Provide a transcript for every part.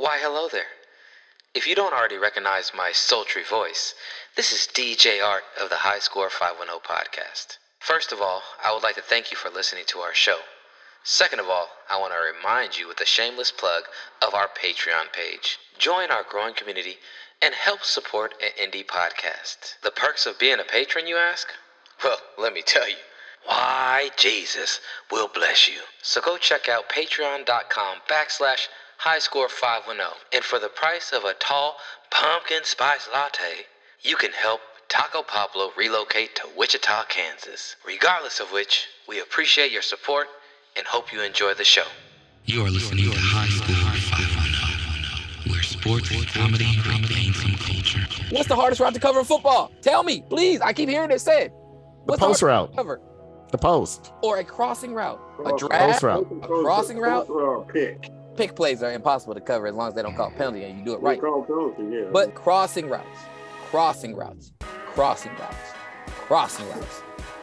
Why, hello there. If you don't already recognize my sultry voice, this is DJ Art of the High Score 510 podcast. First of all, I would like to thank you for listening to our show. Second of all, I want to remind you with a shameless plug of our Patreon page. Join our growing community and help support an indie podcast. The perks of being a patron, you ask? Well, let me tell you. Why, Jesus will bless you. So go check out patreon.com backslash highscore510. And for the price of a tall pumpkin spice latte, you can help Taco Pablo relocate to Wichita, Kansas. Regardless of which, we appreciate your support and hope you enjoy the show. You are listening to High Score 510, where sports and comedy regain some culture. What's the hardest route to cover in football? Tell me, please. I keep hearing it said. The What's post hardest route. Cover The post. or a crossing route, a uh, Post drag, route. a crossing route. Or a pick. Pick plays are impossible to cover as long as they don't call penalty and you do it right. Penalty, yeah. But crossing routes, crossing routes, crossing routes, crossing routes,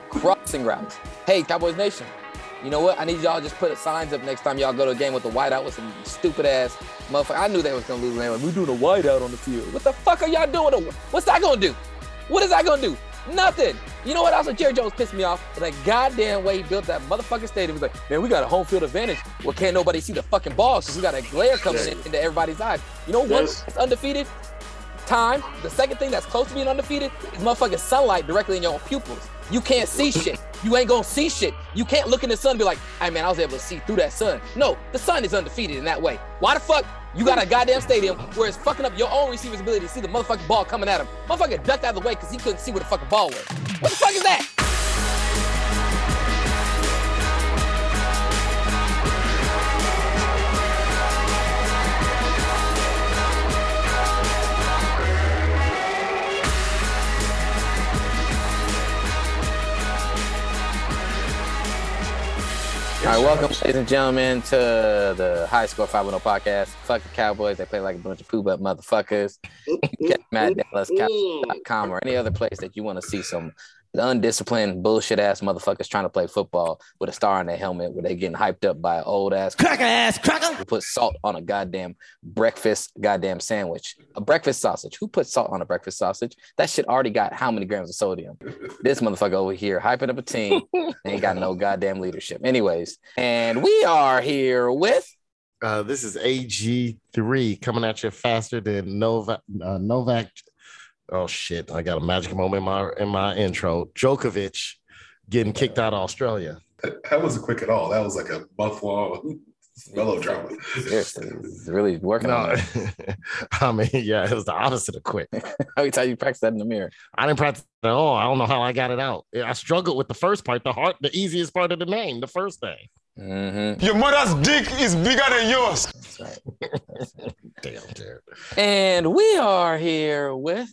crossing routes. Hey, Cowboys Nation, you know what? I need y'all to just put signs up next time y'all go to a game with the whiteout with some stupid ass motherfucker. I knew they was gonna lose. Man, We're doing a whiteout on the field. What the fuck are y'all doing? What's that gonna do? What is that gonna do? Nothing. You know what else? Jerry Jones pissed me off. That goddamn way he built that motherfucking stadium. He's like, man, we got a home field advantage. Well, can't nobody see the fucking ball because we got a glare coming in, into everybody's eyes. You know what? Yes. It's undefeated. Time. The second thing that's close to being undefeated is motherfucking sunlight directly in your pupils. You can't see shit. You ain't gonna see shit. You can't look in the sun and be like, hey man, I was able to see through that sun. No, the sun is undefeated in that way. Why the fuck you got a goddamn stadium where it's fucking up your own receiver's ability to see the motherfucking ball coming at him? Motherfucker ducked out of the way because he couldn't see where the fucking ball was. What the fuck is that? Right, welcome, ladies and gentlemen, to the High Score 510 podcast. Fuck the Cowboys. They play like a bunch of poo butt motherfuckers. Get Matt Dallas or any other place that you want to see some undisciplined bullshit ass motherfuckers trying to play football with a star on their helmet where they getting hyped up by an old ass Cracker ass cracker! who put salt on a goddamn breakfast goddamn sandwich. A breakfast sausage. Who put salt on a breakfast sausage? That shit already got how many grams of sodium? This motherfucker over here hyping up a team ain't got no goddamn leadership. Anyways, and we are here with Uh, this is AG3 coming at you faster than Novak. Uh, Novak. Oh shit! I got a magic moment in my in my intro. Djokovic getting kicked out of Australia. That wasn't quick at all. That was like a month long melodrama. seriously, it's really working No, on it. I mean, yeah, it was the opposite of quick. Every time you practice that in the mirror. I didn't practice at all. I don't know how I got it out. I struggled with the first part, the heart, the easiest part of the name, the first thing. Mm-hmm. Your mother's dick is bigger than yours. That's right. Damn, Jared. And we are here with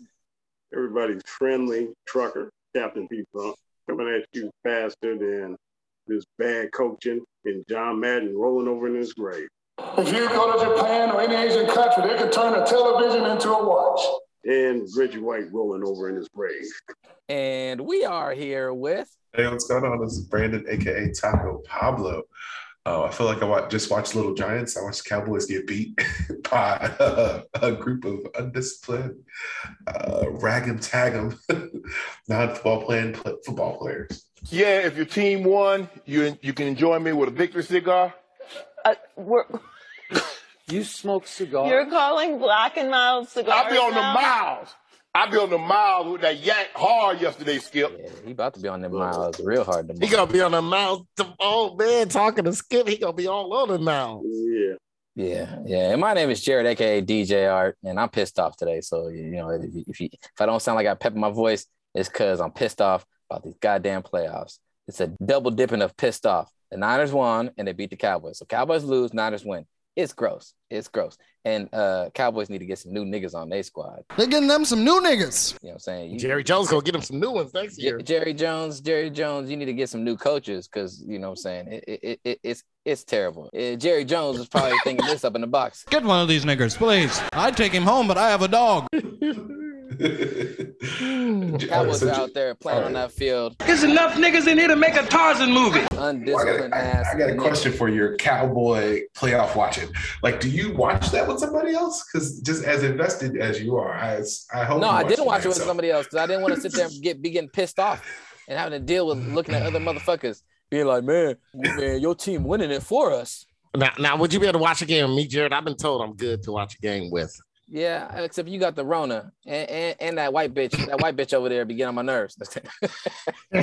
Everybody's friendly trucker, Captain P. Funk, coming at you faster than this bad coaching and John Madden rolling over in his grave. If you go to Japan or any Asian country, they can turn a television into a watch. And Reggie White rolling over in his grave. and we are here with Hey, what's going on? This is Brandon, aka Taco Pablo. Uh, I feel like I wa- just watched Little Giants. I watched Cowboys get beat by uh, a group of undisciplined, uh, rag 'em, tag 'em, non-football playing football players. Yeah, if your team won, you you can enjoy me with a victory cigar. Uh, we're, You smoke cigars? you're calling Black and Mild cigars I'll be on the now? miles. I'll be on the miles with that yank hard yesterday, Skip. yeah, he about to be on them miles real hard tomorrow. He tomorrow. gonna be on the mouth. Oh man, talking to Skip, he gonna be all on the mouth. Yeah. Yeah, yeah. And my name is Jared, aka DJ Art, and I'm pissed off today. So you know, if you, if, you, if I don't sound like I pep in my voice, it's because I'm pissed off about these goddamn playoffs. It's a double dipping of pissed off. The Niners won and they beat the Cowboys. So Cowboys lose, Niners win. It's gross. It's gross. And uh Cowboys need to get some new niggas on their squad. They're getting them some new niggas. You know what I'm saying? You- Jerry Jones gonna get him some new ones next Jer- year. Jerry Jones, Jerry Jones, you need to get some new coaches because you know what I'm saying it, it, it, it's it's terrible. Uh, Jerry Jones is probably thinking this up in the box. Get one of these niggers, please. I'd take him home, but I have a dog. Hmm, that oh, was out there playing oh, on that field. There's enough niggas in here to make a Tarzan movie. Undisciplined ass. I got a question for your cowboy playoff watching. Like, do you watch that with somebody else? Because just as invested as you are, I, I hope. No, you I didn't watch it with yourself. somebody else because I didn't want to sit there and get be getting pissed off and having to deal with looking at other motherfuckers being like, man, man, your team winning it for us. Now, now, would you be able to watch a game with me, Jared? I've been told I'm good to watch a game with. Yeah, except you got the Rona and, and, and that white bitch. That white bitch over there be getting on my nerves.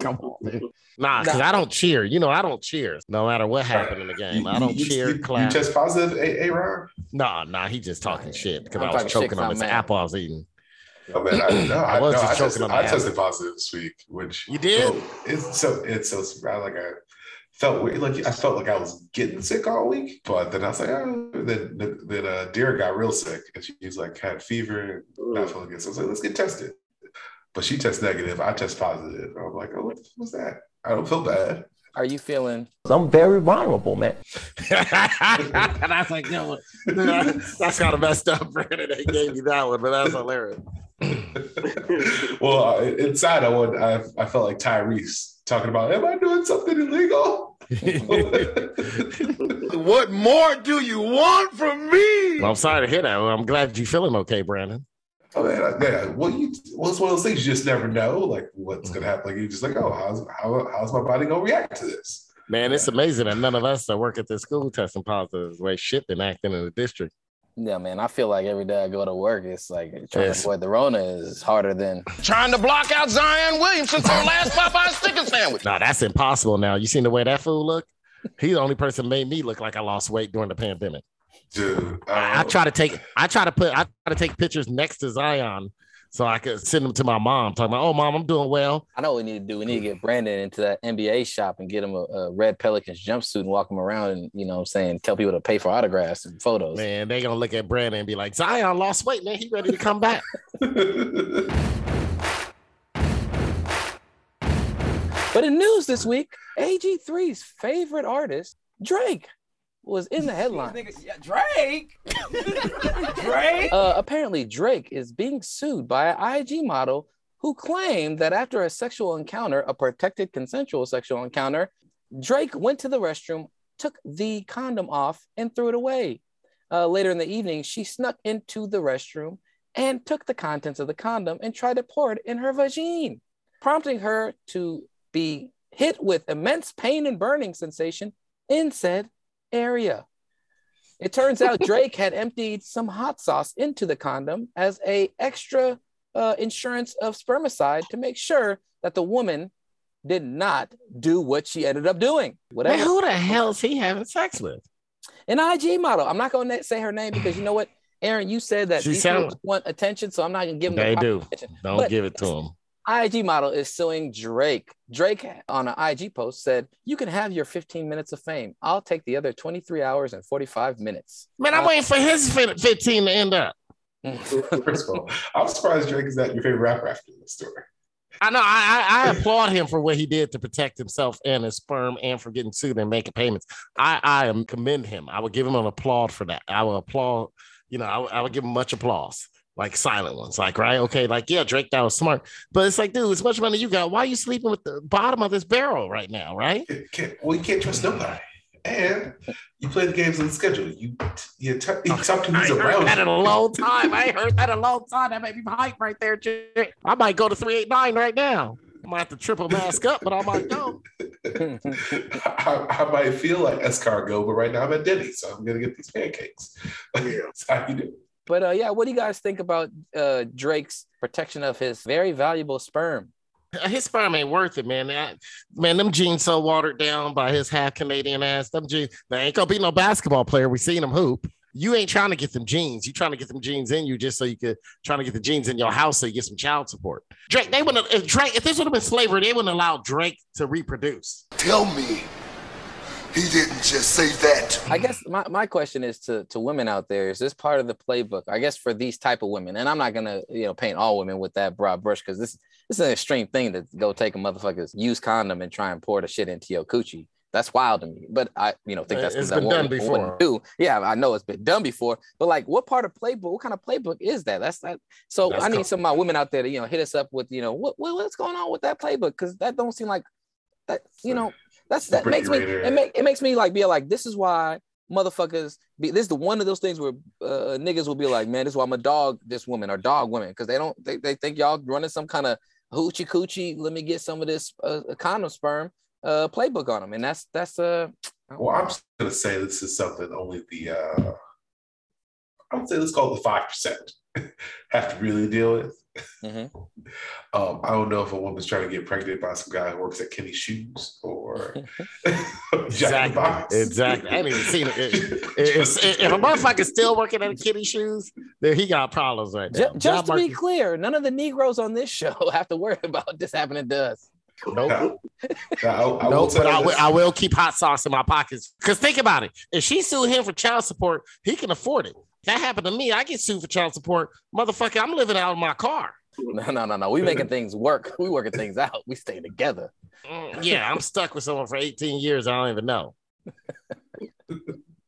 Come on, man. Nah, because I don't cheer. You know, I don't cheer no matter what happened in the game. I don't You- cheer, You, you test positive, A, a Ron? Nah, nah, he just talking shit because I'm was talking shit choking 'cause on I'm this mad. apple I was eating. Oh man, I, no, I, I was no, just I choking tested, on the I apple. tested positive this week, which You did? so it's so it's so surprised. Like I felt weird, like I felt like I was getting sick all week, but then I was like, oh, then then, then uh, Dear got real sick, and she's like had fever, and not feeling good. So I was like, let's get tested. But she tests negative. I test positive. I'm like, oh, what was that? I don't feel bad. Are you feeling? I'm very vulnerable, man. and I was like, no, that's kind of messed up, Brandon. They gave you that one, but that's hilarious. well, uh, inside I would, I, I felt like Tyrese talking about, am I doing something illegal? What more do you want from me? Well, I'm sorry to hear that. I'm glad you're feeling okay, Brandon. Oh man, I- yeah. Well, you well, it's one of those things you just never know, like what's gonna happen. Like you're just like, oh, how's how, how's my body gonna react to this? Man, it's amazing that none of us that work at this school testing positive the way shit been acting in the district. Yeah, man. I feel like every day I go to work, it's like trying Yes. to avoid the Rona is harder than Trying to block out Zion Williamson from last Popeye chicken sandwich. Nah, that's impossible now. You seen the way that fool look? He's the only person that made me look like I lost weight during the pandemic. Dude, I, I oh. try to take I try to put I try to take pictures next to Zion so I could send them to my mom, talking about, oh mom, I'm doing well. I know what we need to do. We need to get Brandon into that NBA shop and get him a, a red Pelicans jumpsuit and walk him around and you know what I'm saying tell people to pay for autographs and photos. Man, they're gonna look at Brandon and be like, Zion lost weight, man. He ready to come back. But in news this week, AG3's favorite artist, Drake, was in the headline. Drake. Drake. Uh, apparently, Drake is being sued by an IG model who claimed that after a sexual encounter, a protected consensual sexual encounter, Drake went to the restroom, took the condom off, and threw it away. Uh, later in the evening, she snuck into the restroom and took the contents of the condom and tried to pour it in her vagine, prompting her to be hit with immense pain and burning sensation in said area. It turns out Drake had emptied some hot sauce into the condom as a extra uh, insurance of spermicide to make sure that the woman did not do what she ended up doing. Whatever. Man, who the hell is he having sex with? An IG model. I'm not going to say her name because you know what, Aaron, you said that She these sound- people want attention, so I'm not going to give them They the do. attention. Don't But give it to him. IG model is suing Drake. Drake on an IG post said, "You can have your 15 minutes of fame. I'll take the other 23 hours and 45 minutes." Man, I'm Uh, waiting for his fin- 15 to end up. First of all, I'm surprised Drake is not your favorite rapper after this story. I know. I, I, I applaud him for what he did to protect himself and his sperm, and for getting sued and making payments. I I am commend him. I would give him an applaud for that. I will applaud. You know, I, I would give him much applause, like silent ones. Like right, okay, like yeah, Drake, that was smart. But it's like, dude, as much money you got, why are you sleeping with the bottom of this barrel right now? Right? You can't, well, you can't trust nobody. And you play the games on schedule. You you, t- you oh, talk to who's around that in a long time. I heard that a long time. That made me hype right there, Jay. I might go to 389 right now. I might have to triple mask up, but I might go. I, I might feel like escargot, but right now I'm at Denny's, so I'm gonna get these pancakes. That's how you do. But uh, yeah, what do you guys think about uh, Drake's protection of his very valuable sperm? His sperm ain't worth it, man. That- man, them jeans so watered down by his half Canadian ass. Them jeans, they ain't gonna be no basketball player. We seen him hoop. You ain't trying to get them jeans. You trying to get them jeans in you just so you could trying to get the jeans in your house so you get some child support. Drake, they wouldn't if Drake, if this would have been slavery, they wouldn't allow Drake to reproduce. Tell me he didn't just say that. I guess my, my question is to, to women out there, is this part of the playbook? I guess for these type of women, and I'm not gonna, you know, paint all women with that broad brush because this this is an extreme thing to go take a motherfucker's used condom and try and pour the shit into your coochie. That's wild to me. But I, you know, think that's 'cause It's that been woman- done before. Do yeah, I know it's been done before. But like, what part of playbook? What kind of playbook is that? That's that. So That's I need co- some of my women out there to you know hit us up with you know what, what what's going on with that playbook because that don't seem like that. You know, that's that makes me it make it makes me like be like this is why motherfuckers be this is the one of those things where uh, niggas will be like man this is why I'm a dog this woman or dog women because they don't they, they think y'all running some kind of hoochie coochie let me get some of this uh, condom sperm uh playbook on them and that's that's uh Well, I'm just gonna say this is something only the uh I would say let's call it the five percent have to really deal with. Mhm. Um, I don't know if a woman's trying to get pregnant by some guy who works at Kinney Shoes or Jack Exactly. Box. Exactly. I ain't even seen it. It- it's- if a motherfucker's still working at a kitty shoes, then he got problems right now. just Job to be clear none of the negroes on this show have to worry about this happening to us Nope. I, I will Nope, tell but I will. I will keep hot sauce in my pockets. Because think about it. If she sued him for child support, he can afford it. That happened to me. I get sued for child support. Motherfucker, I'm living out of my car. no no no no we making things work we working things out we stay together Mm, Yeah, I'm stuck with someone for 18 years. I don't even know.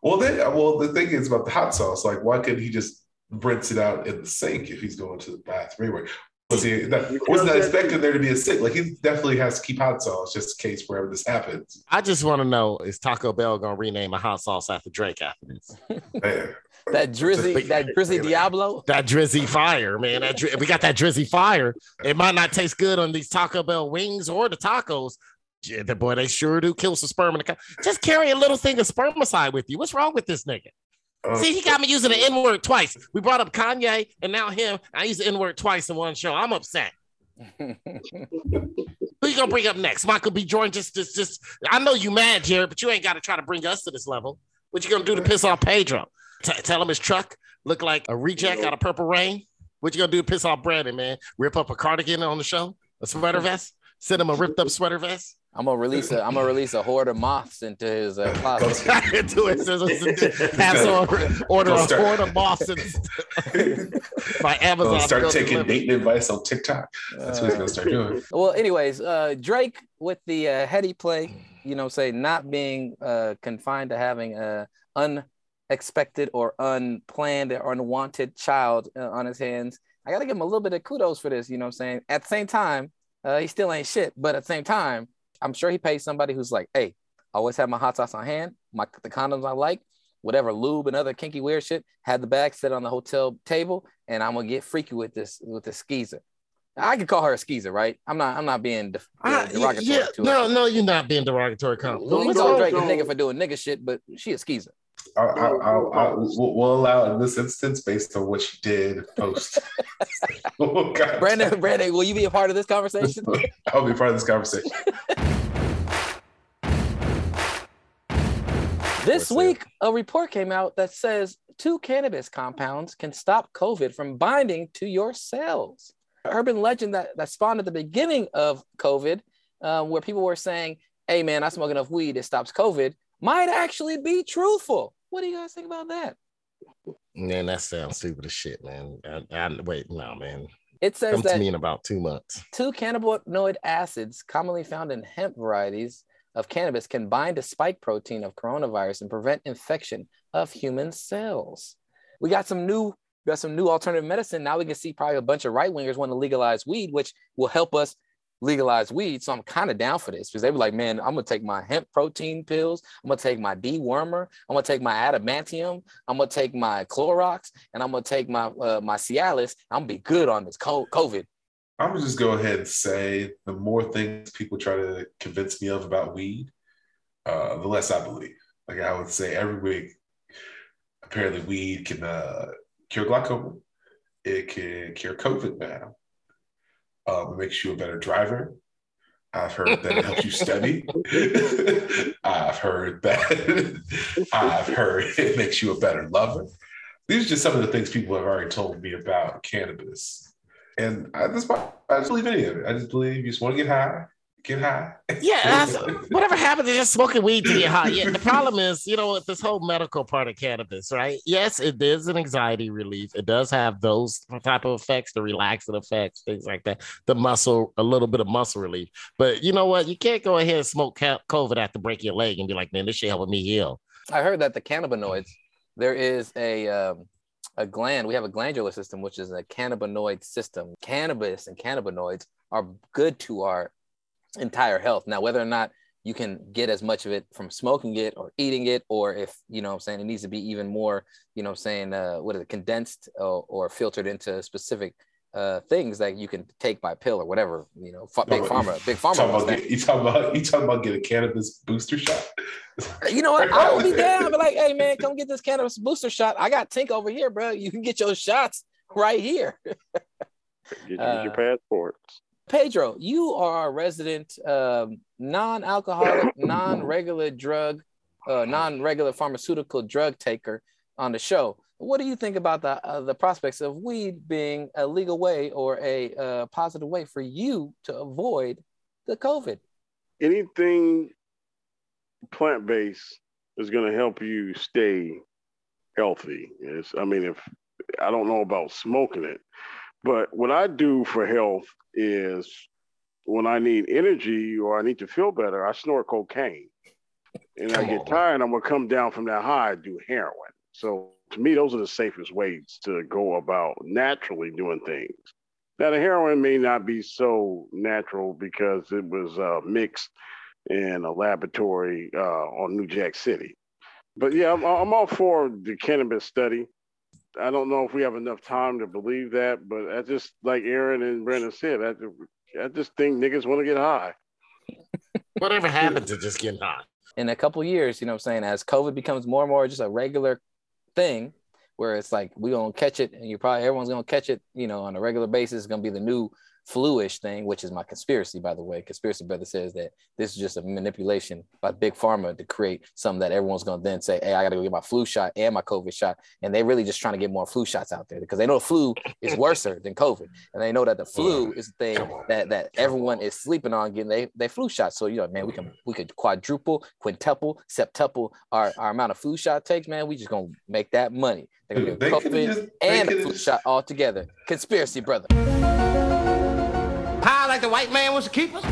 Well, then, well, the thing is about the hot sauce. Like, why couldn't he just rinse it out in the sink if he's going to the bathroom anyway? Was he not, was not expecting there to be a sink? Like, he definitely has to keep hot sauce just in case wherever this happens. I just want to know is Taco Bell going to rename a hot sauce after Drake after this? Man, that drizzy that drizzy diablo That Drizzy Fire, man. That dri- we got that Drizzy Fire. It might not taste good on these Taco Bell wings or the tacos. Yeah, the boy, they sure do kill some sperm in the car. Just carry a little thing of spermicide with you. What's wrong with this nigga? uh, See, he got me using the N word twice. We brought up Kanye and now him. I used the N word twice in one show. I'm upset. Who you gonna bring up next? Michael B. Jordan. Just, just, just. I know you mad, Jared, but you ain't got to try to bring us to this level. What you gonna do to piss off Pedro? T- tell him his truck look like a reject out of Purple Rain. What you gonna do piss off Brandon, man? Rip up a cardigan on the show, a sweater vest. Send him a ripped up sweater vest. i'm gonna release a i'm gonna release a horde of moths into his uh, closet do it. so- so- so- Pass on, order a start- horde of moths and- by Amazon. Gonna start taking deliver. dating advice on TikTok. That's what he's gonna start doing. well anyways uh drake with the uh, heady play you know say not being uh confined to having a unexpected or unplanned or unwanted child uh, on his hands i gotta give him a little bit of kudos for this you know what i'm saying at the same time uh, he still ain't shit but at the same time i'm sure he pays somebody who's like hey I always have my hot sauce on hand my the condoms i like whatever lube and other kinky weird shit had the bag set on the hotel table and i'm gonna get freaky with this with this skeezer I could call her a skeezer, right? I'm not. I'm not being def- Ah, derogatory yeah, to no, her. no, you're not being derogatory. Come, We call? Drake a nigga for doing nigga shit, but she a skeezer. I, I, I, I, we'll we'll allow in this instance based on what she did post. Oh, God. Brandon, Brandon, will you be a part of this conversation? I'll be part of this conversation. This week, a report came out that says two cannabis compounds can stop COVID from binding to your cells. Urban legend that, that spawned at the beginning of COVID, uh, where people were saying, hey man, I smoke enough weed, it stops COVID, might actually be truthful. What do you guys think about that? Man, that sounds stupid as shit, man. I, I, wait, no, man. It says Come that to me in about two months. two cannabinoid acids commonly found in hemp varieties of cannabis can bind to spike protein of coronavirus and prevent infection of human cells. We got some new got some new alternative medicine. Now we can see probably a bunch of right wingers want to legalize weed, which will help us legalize weed. So I'm kind of down for this because they were like, man, I'm gonna take my hemp protein pills, I'm gonna take my dewormer, I'm gonna take my adamantium, I'm gonna take my Clorox, and I'm gonna take my uh, my Cialis. I'm gonna be good on this COVID. I'm gonna just go ahead and say the more things people try to convince me of about weed, uh, the less I believe. Like I would say every week, apparently weed can uh, cure glaucoma. It can cure COVID now. Um, it makes you a better driver. I've heard that it helps you study. I've heard that. I've heard it makes you a better lover. These are just some of the things people have already told me about cannabis. And I just, I just believe any of it. I just believe you just want to get high, get high. Yeah, whatever happens is just smoking weed to get high. Yeah, the problem is, you know, with this whole medical part of cannabis, right? Yes, it is an anxiety relief. It does have those type of effects, the relaxing effects, things like that. The muscle, a little bit of muscle relief. But you know what? You can't go ahead and smoke ca- COVID after breaking your leg and be like, man, this shit helping me heal. I heard that the cannabinoids, there is a um, a gland. We have a glandular system, which is a cannabinoid system. Cannabis and cannabinoids are good to our entire health. Now, whether or not you can get as much of it from smoking it or eating it, or if you know what I'm saying it needs to be even more, you know what I'm saying, uh, what is it, condensed or, or filtered into specific uh, things that you can take by pill or whatever, you know, f- big pharma, big pharma. Talking wants about, you talking about you talking about get a cannabis booster shot? You know what? I would be down. I'd be like, hey man, come get this cannabis booster shot. I got Tink over here, bro. You can get your shots right here. Get, your- Uh, get your passports. Pedro, you are a resident um, non-alcoholic, non-regular drug, uh, non-regular pharmaceutical drug taker on the show. What do you think about the uh, the prospects of weed being a legal way or a uh, positive way for you to avoid the COVID? Anything plant based is going to help you stay healthy. It's, I mean, if I don't know about smoking it, but what I do for health is when I need energy or I need to feel better, I snort cocaine. And I get tired, I'm gonna come down from that high and do heroin. So to me, those are the safest ways to go about naturally doing things. Now, the heroin may not be so natural because it was uh, mixed in a laboratory uh, on New Jack City. But yeah, I'm, I'm all for the cannabis study. I don't know if we have enough time to believe that, but I just like Aaron and Brandon said, I, I just think niggas want to get high. Whatever happened to just getting high? in a couple years, you know what I'm saying, as COVID becomes more and more just a regular thing where it's like we gonna catch it and you probably everyone's gonna catch it, you know, on a regular basis, it's gonna be the new flu-ish thing, which is my conspiracy, by the way. Conspiracy brother says that this is just a manipulation by big pharma to create something that everyone's gonna then say, Hey, I gotta go get my flu shot and my COVID shot. And they're really just trying to get more flu shots out there because they know the flu is worse than COVID. And they know that the flu is the thing that, that everyone is sleeping on getting they, they flu shots. So you know, man, we can we could quadruple, quintuple, septuple our, our amount of flu shot takes, man. We just gonna make that money. They're gonna get COVID just- and the flu just- shot all together. Conspiracy, brother. The white man wants to keep us.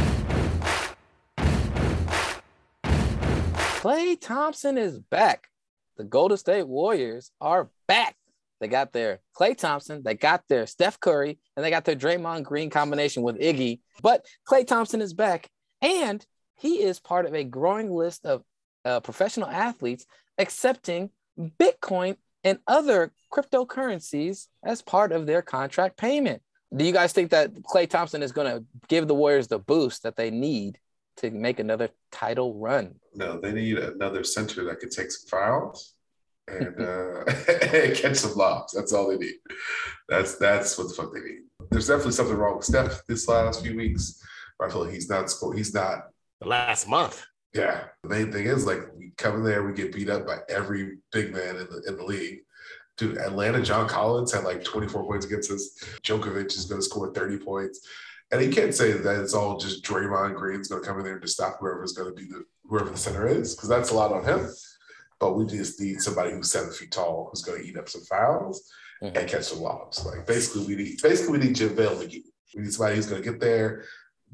Klay Thompson is back. The Golden State Warriors are back. They got their Klay Thompson, they got their Steph Curry, and they got their Draymond Green combination with Iggy. But Klay Thompson is back, and he is part of a growing list of uh, professional athletes accepting Bitcoin and other cryptocurrencies as part of their contract payment. Do you guys think that Klay Thompson is going to give the Warriors the boost that they need to make another title run? No, they need another center that could take some fouls and uh, catch some lobs. That's all they need. That's that's what the fuck they need. There's definitely something wrong with Steph this last few weeks. I feel like he's not score. He's not. The last month. Yeah. The main thing is like we come in there, we get beat up by every big man in the in the league. Dude, Atlanta John Collins had like 24 points against us. Djokovic is going to score 30 points. And you can't say that it's all just Draymond Green's going to come in there just stop whoever's going to be the whoever the center is, because that's a lot on him. But we just need somebody who's seven feet tall who's going to eat up some fouls and catch some lobs. Like basically, we need basically we need JaVale McGee. We need somebody who's going to get there,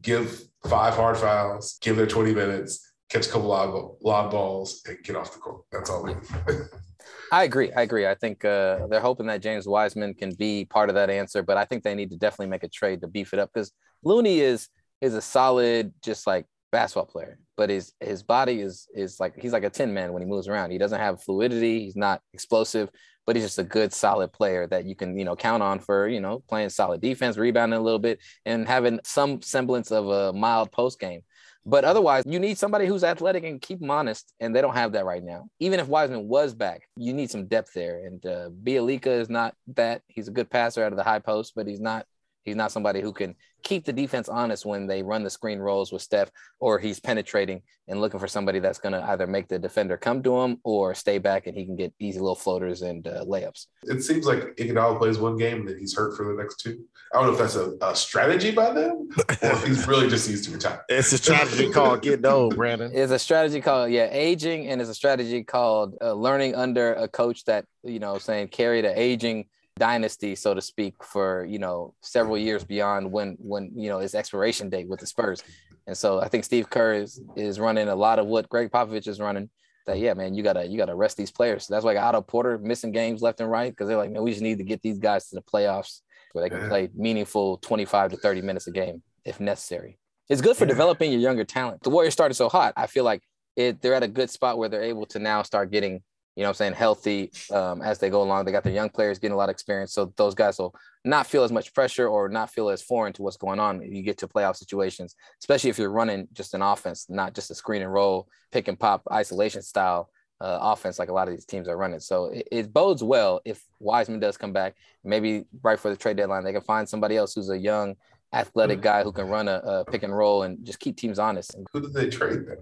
give five hard fouls, give their 20 minutes, catch a couple lob, lob balls, and get off the court. That's all we need. I agree. I agree. I think uh, they're hoping that James Wiseman can be part of that answer, but I think they need to definitely make a trade to beef it up because Looney is is a solid, just like basketball player, but his his body is is like he's like a tin man when he moves around. He doesn't have fluidity. He's not explosive, but he's just a good, solid player that you can you know count on for you know playing solid defense, rebounding a little bit, and having some semblance of a mild post game. But otherwise, you need somebody who's athletic and keep them honest, and they don't have that right now. Even if Wiseman was back, you need some depth there. And uh, is not that. He's a good passer out of the high post, but he's not He's not somebody who can keep the defense honest when they run the screen rolls with Steph, or he's penetrating and looking for somebody that's going to either make the defender come to him or stay back and he can get easy little floaters and uh, layups. It seems like Iguodala plays one game and then he's hurt for the next two. I don't know if that's a, a strategy by them or if he's really just needs to retire. It's a strategy called getting old, Brandon. It's a strategy called yeah aging, and it's a strategy called uh, learning under a coach that you know saying carry the aging dynasty, so to speak, for you know several years beyond when when you know his expiration date with the Spurs. And so I think Steve Kerr is is running a lot of what Gregg Popovich is running. That yeah, man, you gotta you gotta rest these players. So that's why Otto Porter missing games left and right because they're like, man, we just need to get these guys to the playoffs where they can Yeah. play meaningful 25 to 30 minutes a game if necessary. It's good for developing your younger talent. The Warriors started so hot. I feel like it they're at a good spot where they're able to now start getting, you know what I'm saying, healthy um, as they go along. They got their young players getting a lot of experience. So those guys will not feel as much pressure or not feel as foreign to what's going on. You get to playoff situations, especially if you're running just an offense, not just a screen and roll, pick and pop isolation style uh, offense like a lot of these teams are running. So it, it bodes well if Wiseman does come back. Maybe right for the trade deadline, they can find somebody else who's a young, athletic guy who can run a, a pick and roll and just keep teams honest. Who did they trade then?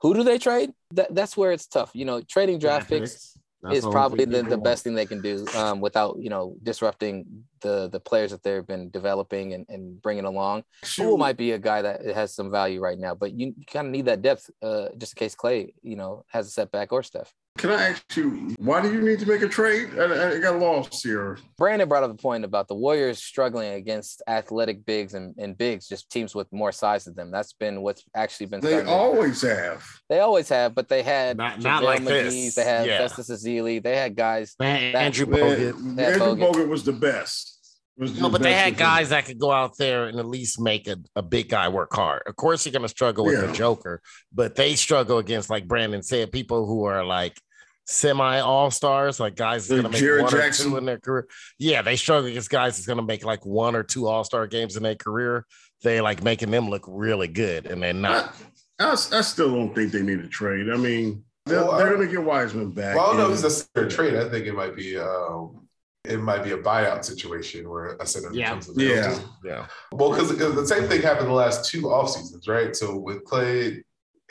Who do they trade? That, that's where it's tough. You know, trading draft picks That's is probably the, the best thing they can do um, without you know disrupting the the players that they've been developing and, and bringing along. Poole might be a guy that has some value right now, but you, you kind of need that depth uh, just in case Klay you know has a setback or Steph. Can I ask you, why do you need to make a trade? I, I got lost here. Brandon brought up a point about the Warriors struggling against athletic bigs and, and bigs, just teams with more size than them. That's been what's actually been. They starting to- always have. They always have, but they had Not- not JaVale like McGee's, this. They had Yeah. Festus Ezeli. They had guys. They had that- Andrew Man, Bogut. Andrew Bogut. Bogut was the best. Was No, but they had of them. guys that could go out there and at least make a, a big guy work hard. Of course, you're going to struggle with Yeah. the Joker, but they struggle against, like Brandon said, people who are like semi all stars, like guys that's The going to make Jared one Jackson. or two in their career. Yeah, they struggle against guys that's going to make like one or two all star games in their career. They like making them look really good, and they're not. I, I, I still don't think they need a trade. I mean, they're, Well, they're going to get Wiseman back. Well, I don't know if it's a trade. I think it might be um, it might be a buyout situation where a center Yeah. becomes available. Yeah. Yeah. Well, because the same thing happened the last two off seasons, right? So with Klay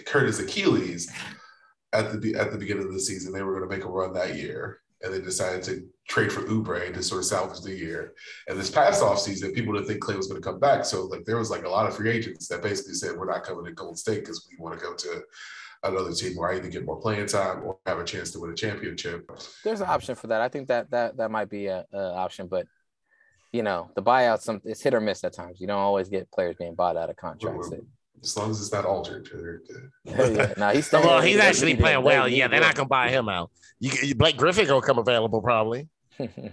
Curtis Achilles at the at the beginning of the season, they were going to make a run that year, and they decided to trade for Oubre to sort of salvage the year. And this past off season, people didn't think Klay was going to come back, so like there was like a lot of free agents that basically said we're not coming to Golden State because we want to go to another team where I either get more playing time or have a chance to win a championship. There's an option for that. I think that that that might be a, a option, but you know, the buyout some it's hit or miss at times. You don't always get players being bought out of contracts. As long as it's not altered, they're good. yeah, no, he's staying. Well, he's actually playing well. Yeah, they're not going to buy him out. You, you- Blake Griffin going to come available probably.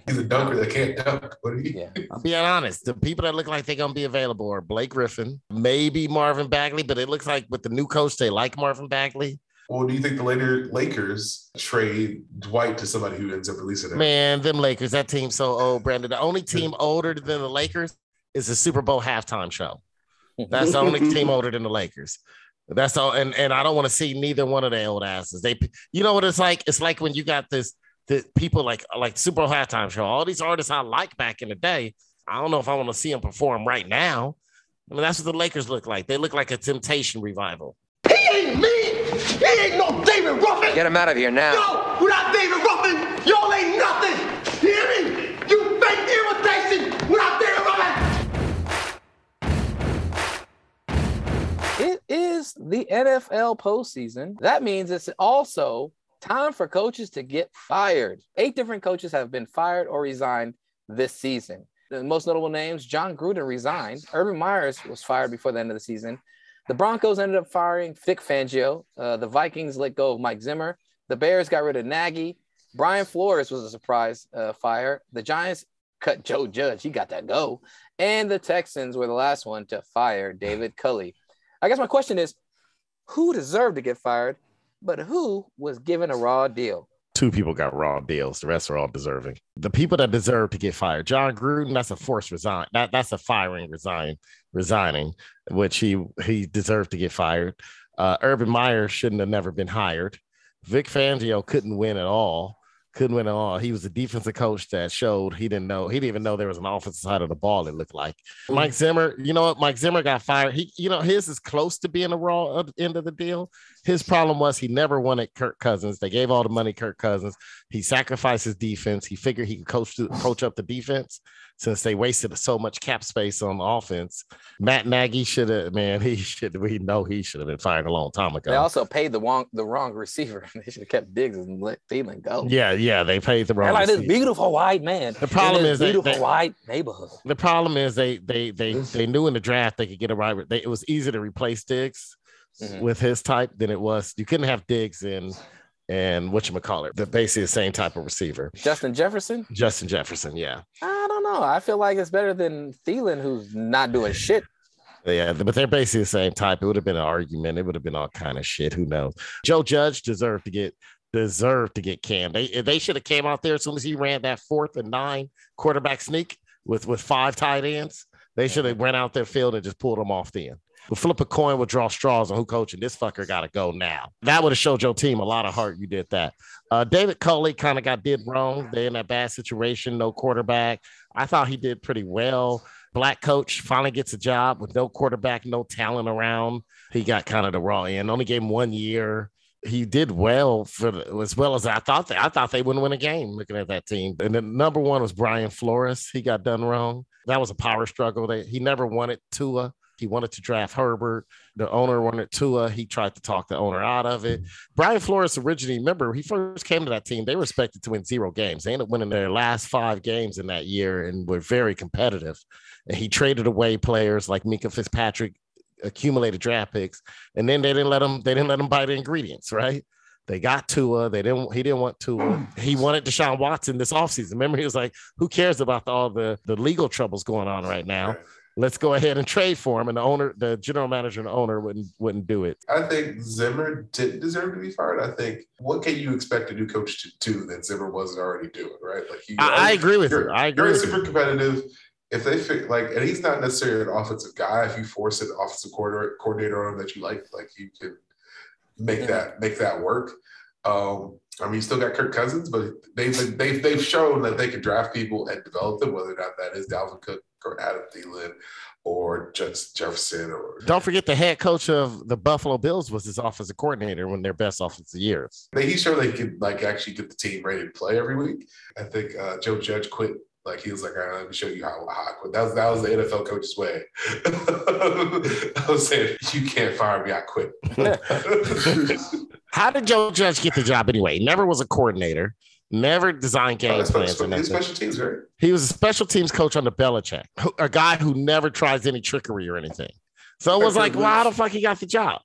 He's a dunker that can't dunk. What are you? Yeah. I'm being honest. The people that look like they're gonna be available are Blake Griffin, maybe Marvin Bagley, but it looks like with the new coach, they like Marvin Bagley. Well, do you think the later Lakers trade Dwight to somebody who ends up releasing him? Man, them Lakers, that team's so old, Brandon. The only team older than the Lakers is the Super Bowl halftime show. That's the only team older than the Lakers. That's all, and and I don't want to see neither one of their old asses. They, you know what it's like? It's like when you got this, the people like like Super Bowl halftime show. All these artists I like back in the day. I don't know if I want to see them perform right now. I mean, that's what the Lakers look like. They look like a Temptation revival. He ain't me. He ain't no David Ruffin. Get him out of here now. Yo, without David Ruffin, y'all ain't nothing. You hear me? You fake imitation without David Ruffin. It is the NFL postseason. That means it's also time for coaches to get fired. Eight different coaches have been fired or resigned this season. The most notable names Jon Gruden resigned, Urban Myers was fired before the end of the season. The Broncos ended up firing Vic Fangio. Uh, the Vikings let go of Mike Zimmer. The Bears got rid of Nagy. Brian Flores was a surprise uh, fire. The Giants cut Joe Judge. He got that go. And the Texans were the last one to fire David Culley. I guess my question is who deserved to get fired, but who was given a raw deal? Two people got raw deals. The rest are all deserving. The people that deserve to get fired, Jon Gruden, that's a forced resign. That that's a firing, resign, resigning, which he he deserved to get fired. Uh, Urban Meyer shouldn't have never been hired. Vic Fangio couldn't win at all couldn't win at all. He was a defensive coach that showed he didn't know. He didn't even know there was an offensive side of the ball. It looked like Mike Zimmer. You know what? Mike Zimmer got fired. He, you know, his is close to being a raw end of the deal. His problem was he never wanted Kirk Cousins. They gave all the money Kirk Cousins. He sacrificed his defense. He figured he could coach coach up the defense since they wasted so much cap space on offense. Matt Nagy should have, man, he should. We know he should have been fired a long time ago. They also paid the wrong the wrong receiver. They should have kept Diggs and let Thielen go. Yeah, yeah, they paid the wrong. They're like this receiver. beautiful white man. The problem in is this they- beautiful they- white neighborhood. The problem is they they they they knew in the draft they could get a right. They, it was easy to replace Diggs Mhm. with his type than it was. You couldn't have Diggs and and what you call it. They're basically the same type of receiver. Justin Jefferson. Justin Jefferson, yeah, I don't know. I feel like it's better than Thielen, who's not doing shit. yeah, but they're basically the same type. It would have been an argument. It would have been all kind of shit. Who knows? Joe Judge deserved to get deserved to get Cam. They they should have came out there as soon as he ran that fourth and nine quarterback sneak with with five tight ends. They should have went out their field and just pulled them off then. We'll flip a coin, we'll draw straws on who coaching. This fucker got to go now. That would have showed your team a lot of heart. You did that. Uh, David Culley kind of got did wrong. They're in that bad situation, no quarterback. I thought he did pretty well. Black coach finally gets a job with no quarterback, no talent around. He got kind of the raw end. Only gave him one year. He did well for the, as well as I thought. They, I thought they wouldn't win a game looking at that team. And the number one was Brian Flores. He got done wrong. That was a power struggle. They, he never wanted Tua. He wanted to draft Herbert. The owner wanted Tua. He tried to talk the owner out of it. Brian Flores originally, remember, he first came to that team. They were expected to win zero games. They ended up winning their last five games in that year and were very competitive. And he traded away players like Minkah Fitzpatrick, accumulated draft picks, and then they didn't let him. They didn't let him buy the ingredients, right? They got Tua. They didn't. He didn't want Tua. He wanted Deshaun Watson this offseason. Remember, he was like, "Who cares about the, all the the legal troubles going on right now? Let's go ahead and trade for him." And the owner, the general manager, and the owner wouldn't wouldn't do it. I think Zimmer didn't deserve to be fired. I think what can you expect a new coach to do that Zimmer wasn't already doing, right? Like he, I, I agree with you're, you. I agree. you're super you. competitive. If they fit like, and he's not necessarily an offensive guy. If you force an offensive coordinator, coordinator on him that you like, like you can make that make that work. Um, I mean, you still got Kirk Cousins, but they've they've they've shown that they can draft people and develop them, whether or not that is Dalvin Cook or Adam Thielen or just Jefferson or Don't forget the head coach of the Buffalo Bills was his offensive coordinator when their best offensive years. He's sure they could like actually get the team ready to play every week. I think uh, Joe Judge quit. Like he was like, "All right, let me show you how, how I quit." That was that was the NFL coach's way. I was saying, "You can't fire me. I quit." How did Joe Judge get the job anyway? He Never was a coordinator. Never designed oh, game That's plans. special, special teams, right? He was a special teams coach under Belichick, who- a guy who never tries any trickery or anything. So it was like, well, how the fuck he got the job?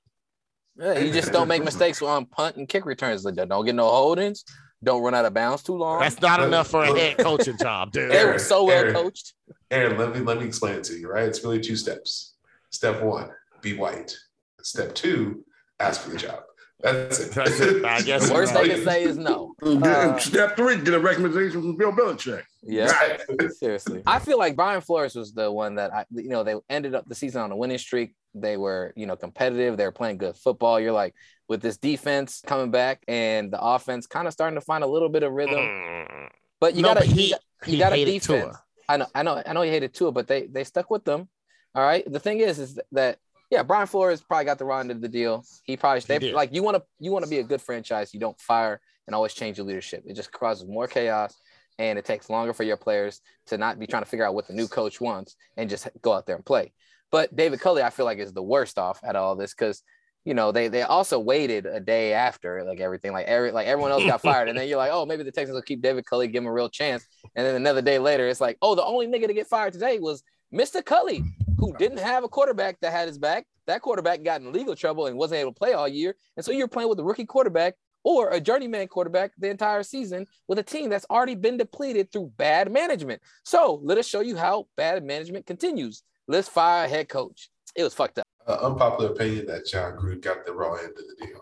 Yeah, you just don't make mistakes on punt and kick returns. Like that. Don't get no holdings. Don't run out of bounds too long. That's not enough for a head coaching job, dude. They were so well Aaron. coached. Aaron, let me let me explain it to you. Right? It's really two steps. Step one, be white. Step two, ask for the job. That's it. That's it. I guess The worst they can say is no. Uh, Step three, get a recommendation from Bill Belichick. Yeah, seriously. I feel like Brian Flores was the one that I, you know, they ended up the season on a winning streak. They were, you know, competitive. They were playing good football. You're like, with this defense coming back and the offense kind of starting to find a little bit of rhythm. But you No, got but to, he- you got, he you got a defense. Tua. I know, I know, I know. He hated Tua, but they they stuck with them. All right. The thing is, is that yeah, Brian Flores probably got the wrong end of the deal. He probably they, like you want to you want to be a good franchise. You don't fire and always change your leadership. It just causes more chaos, and it takes longer for your players to not be trying to figure out what the new coach wants and just go out there and play. But David Culley, I feel like is the worst off at all this because you know they they also waited a day after like everything like every like everyone else got fired and then you're like oh maybe the Texans will keep David Culley give him a real chance and then another day later it's like oh the only nigga to get fired today was Mr. Culley who didn't have a quarterback that had his back that quarterback got in legal trouble and wasn't able to play all year and so you're playing with a rookie quarterback or a journeyman quarterback the entire season with a team that's already been depleted through bad management so let us show you how bad management continues let's fire a head coach it was fucked up Uh, unpopular opinion that Jon Gruden got the raw end of the deal.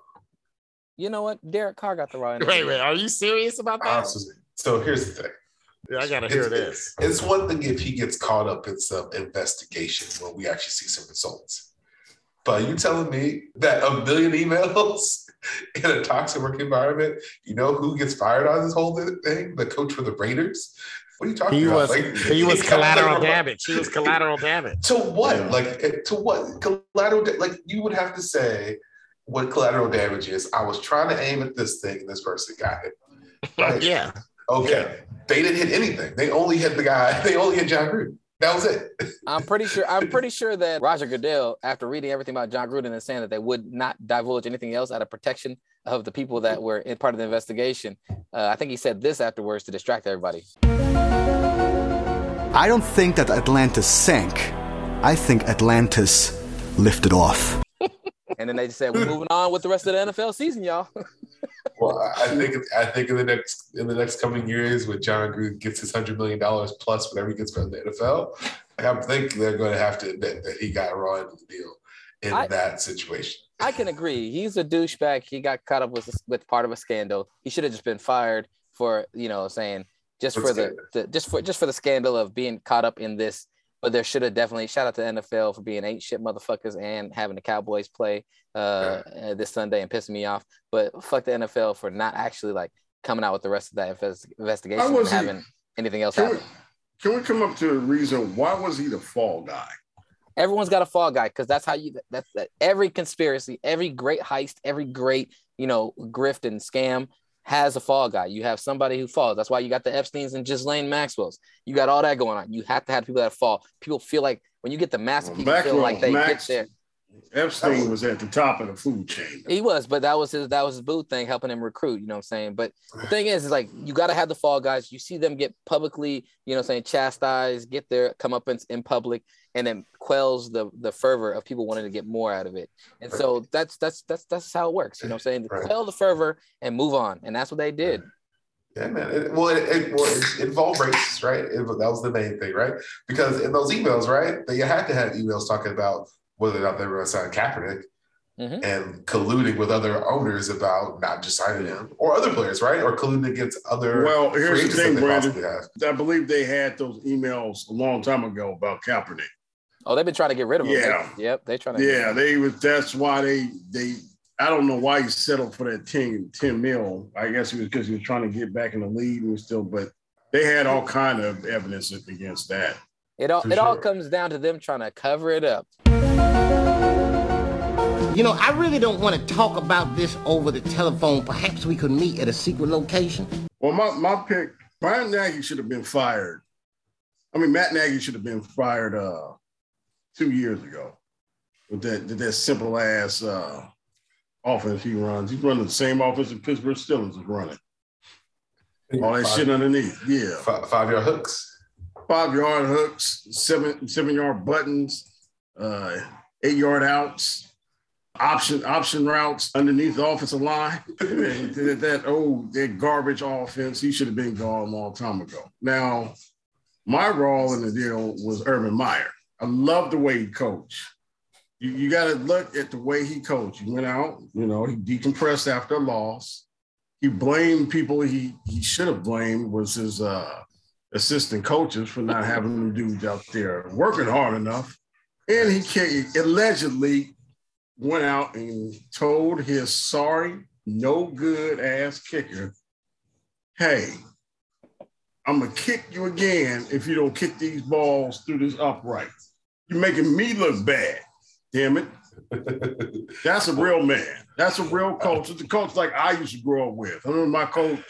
You know what? Derek Carr got the right. Wait, wait, are you serious about that? Honestly. So here's the thing. Yeah, I gotta hear It's- this. It's one thing if he gets caught up in some investigation where we actually see some results. But you telling me that a million emails in a toxic work environment. You know who gets fired on this whole thing? The coach for the Raiders. What are you talking He about? was Like, he was collateral damage. He was collateral damage. To what? Like eh, to what? Collateral. da- Like you would have to say what collateral damage is. I was trying to aim at this thing, and this person got it. Right? Yeah. Okay. They didn't hit anything. They only hit the guy. They only hit Jon Gruden. That was it. I'm pretty sure. I'm pretty sure that Roger Goodell, after reading everything about Jon Gruden and saying that they would not divulge anything else out of protection of the people that were in part of the investigation, uh, I think he said this afterwards to distract everybody. I don't think that Atlantis sank. I think Atlantis lifted off. And then they just said, "We're moving on with the rest of the NFL season, y'all." Well, I think I think in the next in the next coming years, when Jon Gruden gets his hundred million dollars plus whatever he gets from the NFL, I think they're going to have to admit that he got raw into the deal in I- that situation. I can agree. He's a douchebag. He got caught up with with part of a scandal. He should have just been fired for you know saying just for the, the just for just for the scandal of being caught up in this. But there should have definitely shout out to NFL for being eight shit motherfuckers and having the Cowboys play uh, uh, this Sunday and pissing me off. But fuck the NFL for not actually like coming out with the rest of that investigation and was he- having anything else Can we, happen. can we come up to a reason why was he the fall guy? Everyone's got a fall guy because that's how you that's that every conspiracy, every great heist, every great you know grift and scam has a fall guy. You have somebody who falls. That's why you got the Epstein's and Ghislaine Maxwell's. You got all that going on. You have to have people that fall. People feel like when you get the massive people feel like they Max- get there. Epstein was at the top of the food chain. He was, but that was his that was his boo thing, helping him recruit. You know what I'm saying? But the thing is, is like you got to have the fall guys. You see them get publicly, you know, what I'm saying chastised, get their comeuppance in public, and then quells the the fervor of people wanting to get more out of it. And so that's that's that's that's how it works. You know what I'm saying? Quell the fervor and move on, and that's what they did. Yeah, man. It, well, it, it, well, it involved race, right? It, that was the main thing, right? Because in those emails, right, they had to have emails talking about whether or not they were going to sign Kaepernick Mhm. and colluding with other owners about not just signing him or other players, right? Or colluding against other Well, here's agents the thing, that Brandon. I believe they had those emails a long time ago about Kaepernick. Oh, they've been trying to get rid of him. Yeah. They- yep, they trying to. Yeah, they was. That's why they they. I don't know why he settled for that 10, 10 mil. I guess it was because he was trying to get back in the lead and still. But they had all kind of evidence against that. It all For it all comes down to them trying to cover it up. You know, I really don't want to talk about this over the telephone. Perhaps we could meet at a secret location. Well, my my pick, Brian Nagy should have been fired. I mean, Matt Nagy should have been fired uh two years ago with that that, that simple ass uh offense he runs. He's running the same offense that Pittsburgh Steelers is running. All that Five- shit underneath. Yeah. Five, five yard hooks. Five yard hooks, seven seven yard buttons, uh, eight yard outs, option option routes underneath the offensive line. that, that old that garbage offense, he should have been gone a long time ago. Now, my role in the deal was Urban Meyer. I love the way he coached. You, you got to look at the way he coached. He went out, you know, he decompressed after a loss. He blamed people he he should have blamed was his uh, assistant coaches for not having them dudes out there working hard enough. And he allegedly went out and told his sorry, no good ass kicker, hey, I'm gonna kick you again if you don't kick these balls through this upright. You're making me look bad. Damn it. That's a real man. That's a real coach. It's a coach like I used to grow up with. I remember my coach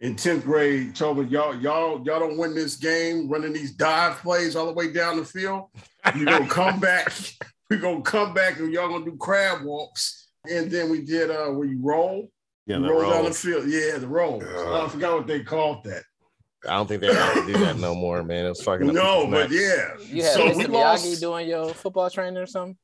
in 10th grade told me, y'all, y'all, y'all don't win this game running these dive plays all the way down the field. You're gonna come back. We're gonna come back and y'all gonna do crab walks. And then we did uh where you roll. Yeah, you the roll down the field. Yeah, the roll. I forgot what they called that. I don't think they ever do that no more, man. It's fucking up No, people's but necks. yeah. You had So Mr. we Miyagi lost- doing your football training or something?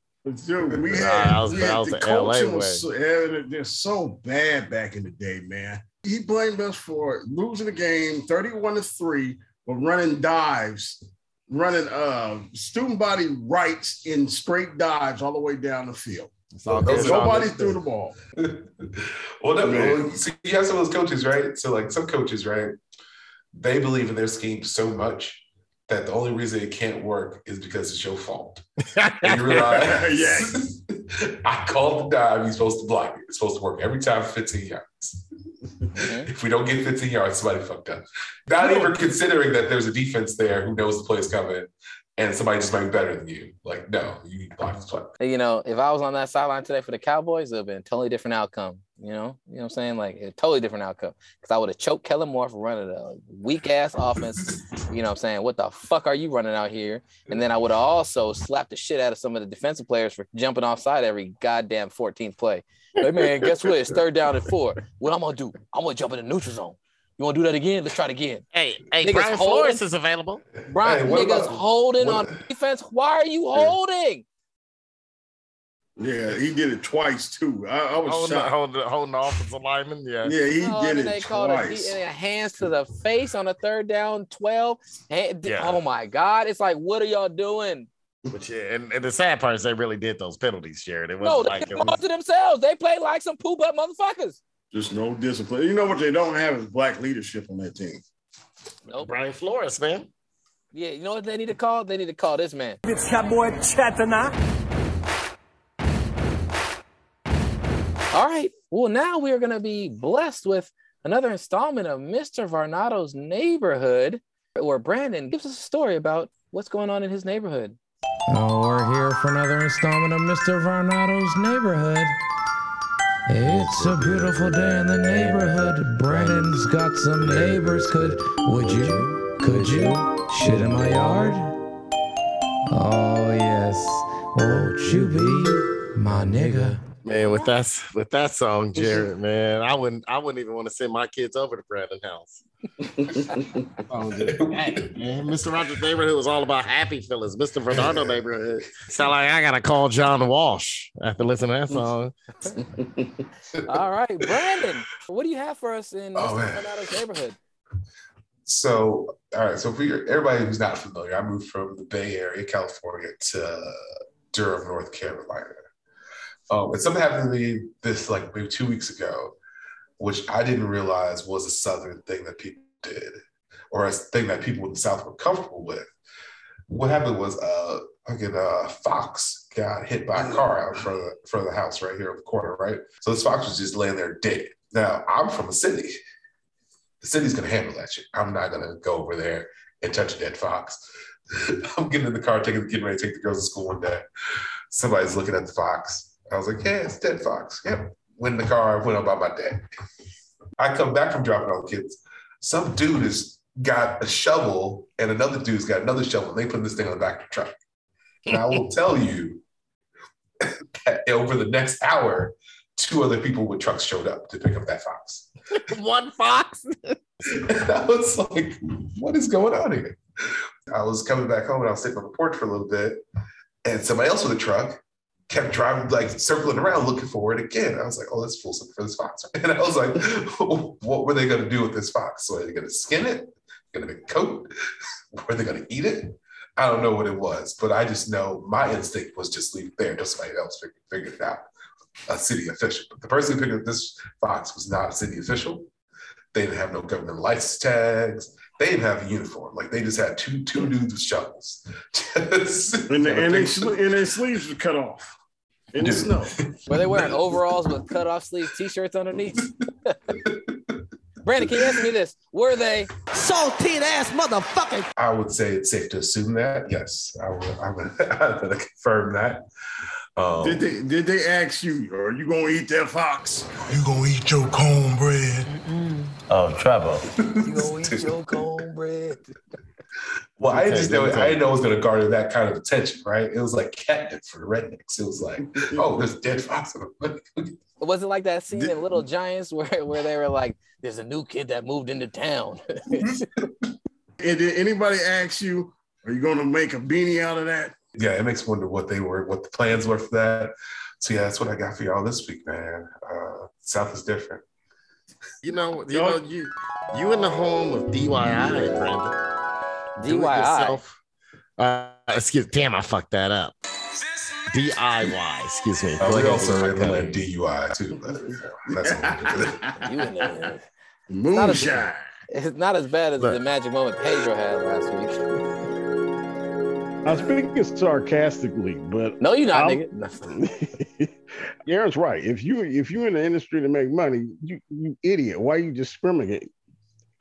Dude, we Nah, had, that was- we that had was the the LA was way. so, yeah, they're so bad back in the day, man. He blamed us for losing the game 31 to 3, but running dives, running uh student body rights in straight dives all the way down the field. all Nobody threw the ball. Well, no, Man. well, see, you have some of those coaches, right? So, like some coaches, right? They believe in their scheme so much that the only reason it can't work is because it's your fault. And you realize, Yeah. I called the dive. He's supposed to block it. It's supposed to work every time for 15 yards. If we don't get 15 yards, somebody fucked up. Not even considering that there's a defense there who knows the play is coming and somebody just might be better than you. Like, no, you need to block this play. You know, if I was on that sideline today for the Cowboys, it would have been a totally different outcome. You know, you know what I'm saying? Like a totally different outcome. Because I would have choked Kellen Moore for running a weak ass offense. You know what I'm saying? What the fuck are you running out here? And then I would have also slapped the shit out of some of the defensive players for jumping offside every goddamn 14th play. Hey man, guess what? It's third down and four. What I'm gonna do? I'm gonna jump in the neutral zone. You wanna do that again? Let's try it again. Hey, hey, Niggas Brian holding- Flores is available. Brian, Hey, niggas about- holding what- on defense. Why are you holding? Yeah, he did it twice too. I, I was Holding, shocked. holding, holding the offensive lineman. Yeah. Yeah, he Oh, did and it they called a, twice. and a hands to the face on a third down 12. And- Yeah. Oh my God. It's like, what are y'all doing? But yeah, and, and the sad part is they really did those penalties, Jared. It No, wasn't they like did it was, to themselves. They play like some poop up motherfuckers. Just no discipline. You know what they don't have is black leadership on that team. Nope. Brian Flores, man. Yeah, you know what they need to call? They need to call this man. It's Cowboy Chatana. All right. Well, now we are going to be blessed with another installment of Mr. Varnado's neighborhood, where Brandon gives us a story about what's going on in his neighborhood. Oh, we're here for another installment of Mr. Varnado's neighborhood. It's a beautiful day in the neighborhood. Brandon's got some neighbors. Could, would you, could you shit in my yard? Oh, yes. Won't you be my nigga? Man, with that with that song, Jared, man, I wouldn't I wouldn't even want to send my kids over to Brandon House. Oh, man, Mr. Rogers' neighborhood was all about happy feelings. Mr. Bernardo neighborhood. Sound like I gotta call John Walsh after listening to that song. All right, Brandon, what do you have for us in Oh, Mr. man. Varnado's neighborhood? So, all right. So, for your, everybody who's not familiar, I moved from the Bay Area, California, to Durham, North Carolina. Um, and something happened to me this like maybe two weeks ago, which I didn't realize was a Southern thing that people did, or a thing that people in the South were comfortable with. What happened was, uh, fucking uh, fox got hit by a car out in front of the, front of the house right here on the corner, right? So this fox was just laying there dead. Now I'm from a city the city's gonna handle that shit. I'm not gonna go over there and touch a dead fox. I'm getting in the car, taking getting ready to take the girls to school one day. Somebody's looking at the fox. I was like, yeah, it's dead fox. Yep. Went in the car, went up by my dad. I come back from dropping off the kids. Some dude has got a shovel and another dude's got another shovel. And they put this thing on the back of the truck. And I will tell you that over the next hour, two other people with trucks showed up to pick up that fox. One fox. And I was like, what is going on here? I was coming back home and I was sitting on the porch for a little bit, and somebody else with a truck kept driving, like circling around looking for it again. I was like, oh, let's pull something for this fox. And I was like, what were they going to do with this fox? So are they going to skin it? Going to make a coat? Were they going to eat it? I don't know what it was, but I just know my instinct was just leave it there until somebody else figured, figured it out. A city official. But the person who picked up this fox was not a city official. They didn't have no government license tags. They didn't have a uniform. Like they just had two two dudes with shovels. Just- And, the, and, they, and their sleeves were cut off in the snow. Were they wearing overalls with cut off sleeve t shirts underneath? Brandon, can you answer me this? Were they Saltine ass motherfucker. I would say it's safe to assume that. Yes, I would. I would, I would confirm that. Um, Did they did they ask you, are you gonna eat that fox? You gonna eat your cornbread? Oh, Trevor. you gonna eat your cornbread? well, I just know let I didn't know it was going to garner that kind of attention, right? It was like catnip for the rednecks. It was like, oh, there's a dead fox. It wasn't like that scene in Little Giants where, where they were like, there's a new kid that moved into town? And did anybody ask you, are you gonna make a beanie out of that? yeah, it makes me wonder what they were, what the plans were for that. So yeah, that's what I got for y'all this week, man. Uh, South is different. You know, you know, you you in the home of DIY, Brandon. Do it DIY. yourself. Uh, excuse, damn, I fucked that up. DIY, excuse me. Go we ahead, also Mr. implement Cuddy. DUI too. But that's all. You in there. Moonshine. It's not as bad as Look. the magic moment Pedro had last week. I'm speaking sarcastically, but no, you're not, I'm- nigga. Aaron's right. If you if you're in the industry to make money, you you idiot. Why are you discriminating?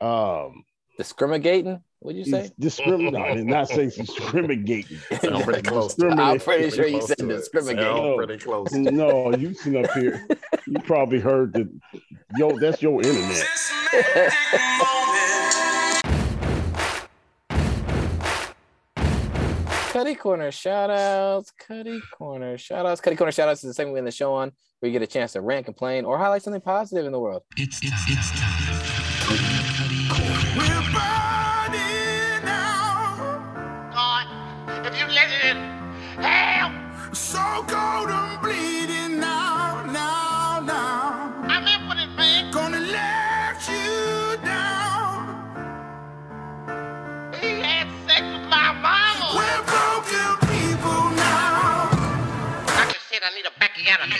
Um, Discriminating? What'd you say? discriminate. I did not say discriminating. Sound pretty close. I'm Discriminate. pretty sure you close said to it. discriminate. Sound pretty close. No, you sitting up here. You probably heard that. Yo, that's your internet. Cuddy Corner shout outs. Cuddy Corner shout outs. Cuddy Corner shout outs is the segment we end the show on where you get a chance to rant, complain, or highlight something positive in the world. It's it's it's I need a Becky Aaron,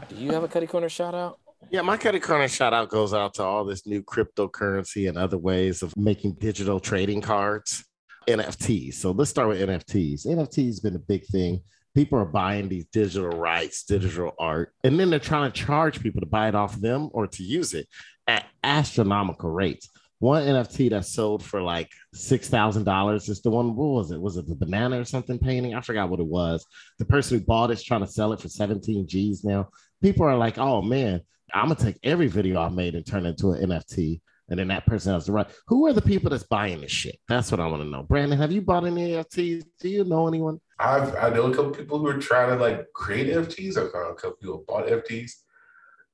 do you have a Cutty Corner shout out? Yeah, my Cutty Corner shout out goes out to all this new cryptocurrency and other ways of making digital trading cards, NFTs. So let's start with NFTs. NFTs have been a big thing. People are buying these digital rights, digital art, and then they're trying to charge people to buy it off them or to use it at astronomical rates. One NFT that sold for like six thousand dollars is the one. What was it? Was it the banana or something painting? I forgot what it was. The person who bought it's trying to sell it for 17 G's now. People are like, "Oh man, I'm gonna take every video I made and turn it into an NFT." And then that person has the right. Who are the people that's buying this shit? That's what I want to know. Brandon, have you bought any NFTs? Do you know anyone? I've I know a couple people who are trying to like create NFTs. I've got a couple people bought NFTs.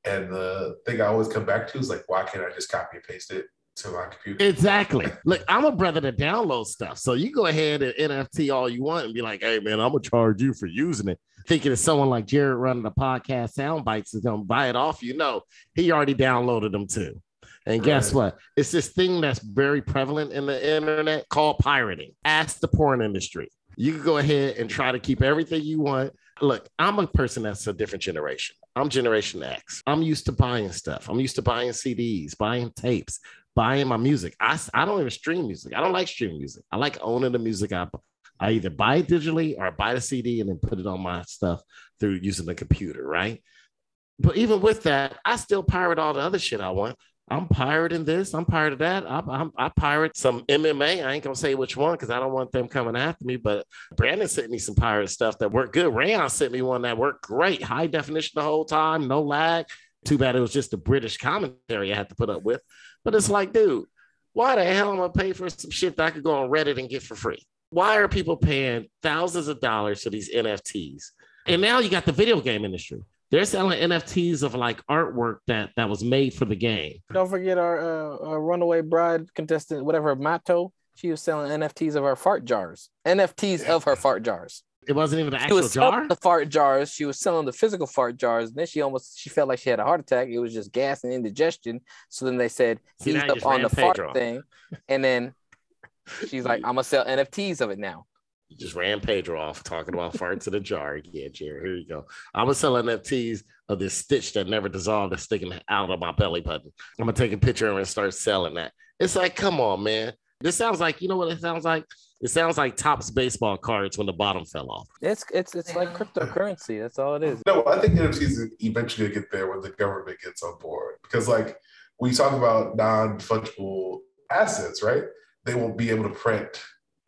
And the thing I always come back to is like, why can't I just copy and paste it to my computer? Exactly. Look, I'm a brother to download stuff. So you go ahead and NFT all you want and be like, hey man, I'm gonna charge you for using it. Thinking of someone like Jared running the podcast sound bites is gonna buy it off. You know, he already downloaded them too. And guess what? It's this thing that's very prevalent in the internet called pirating. Ask the porn industry. You can go ahead and try to keep everything you want. Look, I'm a person that's a different generation. I'm Generation X. I'm used to buying stuff. I'm used to buying CDs, buying tapes, buying my music. I, I don't even stream music. I don't like streaming music. I like owning the music I I either buy it digitally or I buy the CD and then put it on my stuff through using the computer, right? But even with that, I still pirate all the other shit I want. I'm pirating this. I'm pirating that. I, I'm, I pirate some MMA. I ain't gonna say which one because I don't want them coming after me. But Brandon sent me some pirate stuff that worked good. Rayon sent me one that worked great, high definition the whole time, no lag. Too bad it was just the British commentary I had to put up with. But it's like, dude, why the hell am I pay for some shit that I could go on Reddit and get for free? Why are people paying thousands of dollars for these NFTs? And now you got the video game industry. They're selling NFTs of like artwork that that was made for the game. Don't forget our, uh, our runaway bride contestant, whatever Mato. She was selling NFTs of her fart jars. NFTs of her fart jars. It wasn't even an She actual was jar. the fart jars. She was selling the physical fart jars. And then she almost she felt like she had a heart attack. It was just gas and indigestion. So then they said See, ease up on the ran fart Pedro. thing. And then she's like, I'm gonna sell NFTs of it now. You just ran Pedro off talking about farts in a jar. Yeah, Jerry, here you go. I'm gonna sell NFTs of this stitch that never dissolved that's sticking out of my belly button. I'm gonna take a picture and start selling that. It's like, come on, man. This sounds like, you know what it sounds like? It sounds like Topps baseball cards when the bottom fell off. It's it's it's like cryptocurrency. That's all it is. No, I think NFTs is eventually gonna get there when the government gets on board. Because like we talk about non-fungible assets, right? They won't be able to print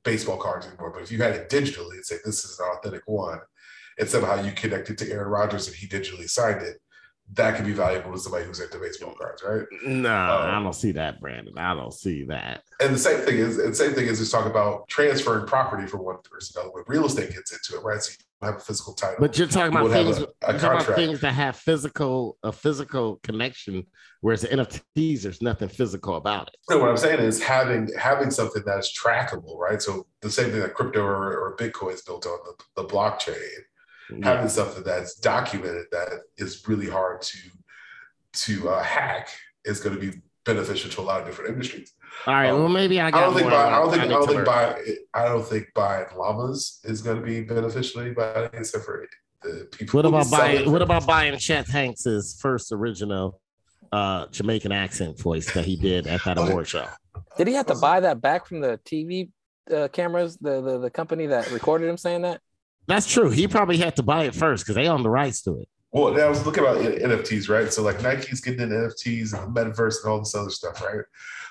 baseball cards anymore. But if you had it digitally and say this is an authentic one, and somehow you connect it to Aaron Rodgers and he digitally signed it, that could be valuable to somebody who's into baseball cards, right? No, Um, I don't see that, Brandon. I don't see that. And the same thing is, and same thing is just talk about transferring property from one person to another. When Real estate gets into it, right? So you have a physical title. But you're talking You about things, a, a talking about things that have physical a physical connection, whereas the NFTs, there's nothing physical about it. No, what I'm saying is having having something that's trackable, right? So the same thing that crypto or, or Bitcoin is built on the, the blockchain, having something that's documented that is really hard to to uh, hack is going to be beneficial to a lot of different industries. All right, well maybe I I don't think more buy, I don't think I don't think learn. buy I don't think buying llamas is going to be beneficial to anybody except for the people. What about buying? What about buying Chet Hanks's first original uh, Jamaican accent voice that he did at that award show? Did he have to buy that back from the TV uh, cameras, the, the the company that recorded him saying that? That's true. He probably had to buy it first because they own the rights to it. Well, I was looking about NFTs, right? So like Nike's getting into NFTs and the metaverse and all this other stuff, right?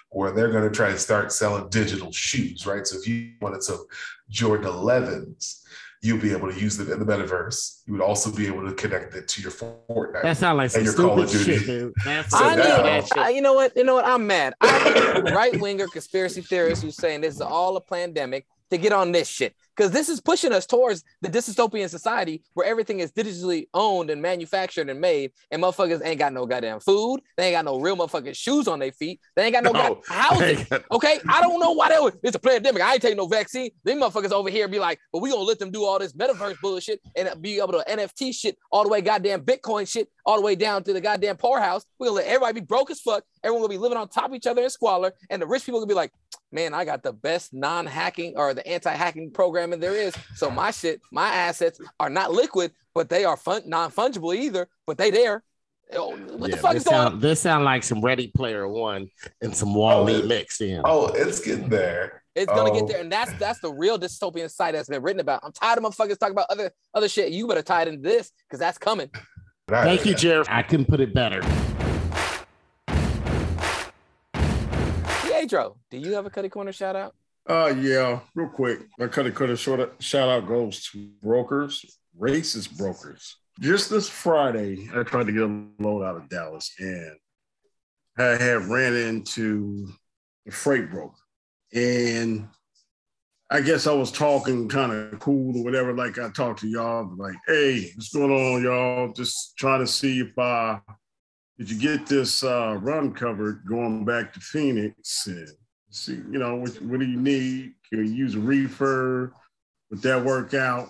Where they're going to try to start selling digital shoes, right? So if you wanted some Jordan 11s, you'll be able to use them in the metaverse. You would also be able to connect it to your Fortnite. That sounds like some your Call of stupid Duty. shit, dude. That's So I now- know. I- you know what? You know what? I'm mad. I'm right winger conspiracy theorists who's saying this is all a pandemic to get on this shit because this is pushing us towards the dystopian society where everything is digitally owned and manufactured and made, and motherfuckers ain't got no goddamn food. They ain't got no real motherfucking shoes on their feet. They ain't got no, No. housing. Okay, I don't know why they was. It's a pandemic. I ain't taking no vaccine. Them motherfuckers over here be like, but we gonna let them do all this metaverse bullshit and be able to NFT shit all the way goddamn Bitcoin shit all the way down to the goddamn poorhouse. We gonna let everybody be broke as fuck. Everyone gonna be living on top of each other in squalor, and the rich people gonna be like, man, I got the best non-hacking or the anti-hacking programming there is. So my shit, my assets are not liquid, but they are fun non-fungible either. But they there. Oh, what the fuck this is going on? sound, this sound like some Ready Player One and some Wall-E oh, mixed in. Oh, it's getting there. It's gonna Oh. get there, and that's that's the real dystopian site that's been written about. I'm tired of motherfuckers talking about other other shit. You better tie it into this because that's coming. Thank you, Jared. I couldn't put it better. Pietro, do you have a Cutty Corner shout out? Uh, yeah, real quick. My cutty cutter short shout out goes to brokers, racist brokers. Just this Friday, I tried to get a load out of Dallas, and I had ran into the freight broker, and I guess I was talking kind of cool or whatever, like I talked to y'all, like, hey, what's going on, y'all? Just trying to see if uh did you get this uh run covered going back to Phoenix and see, you know, what, what do you need? Can you use a reefer? Would that work out?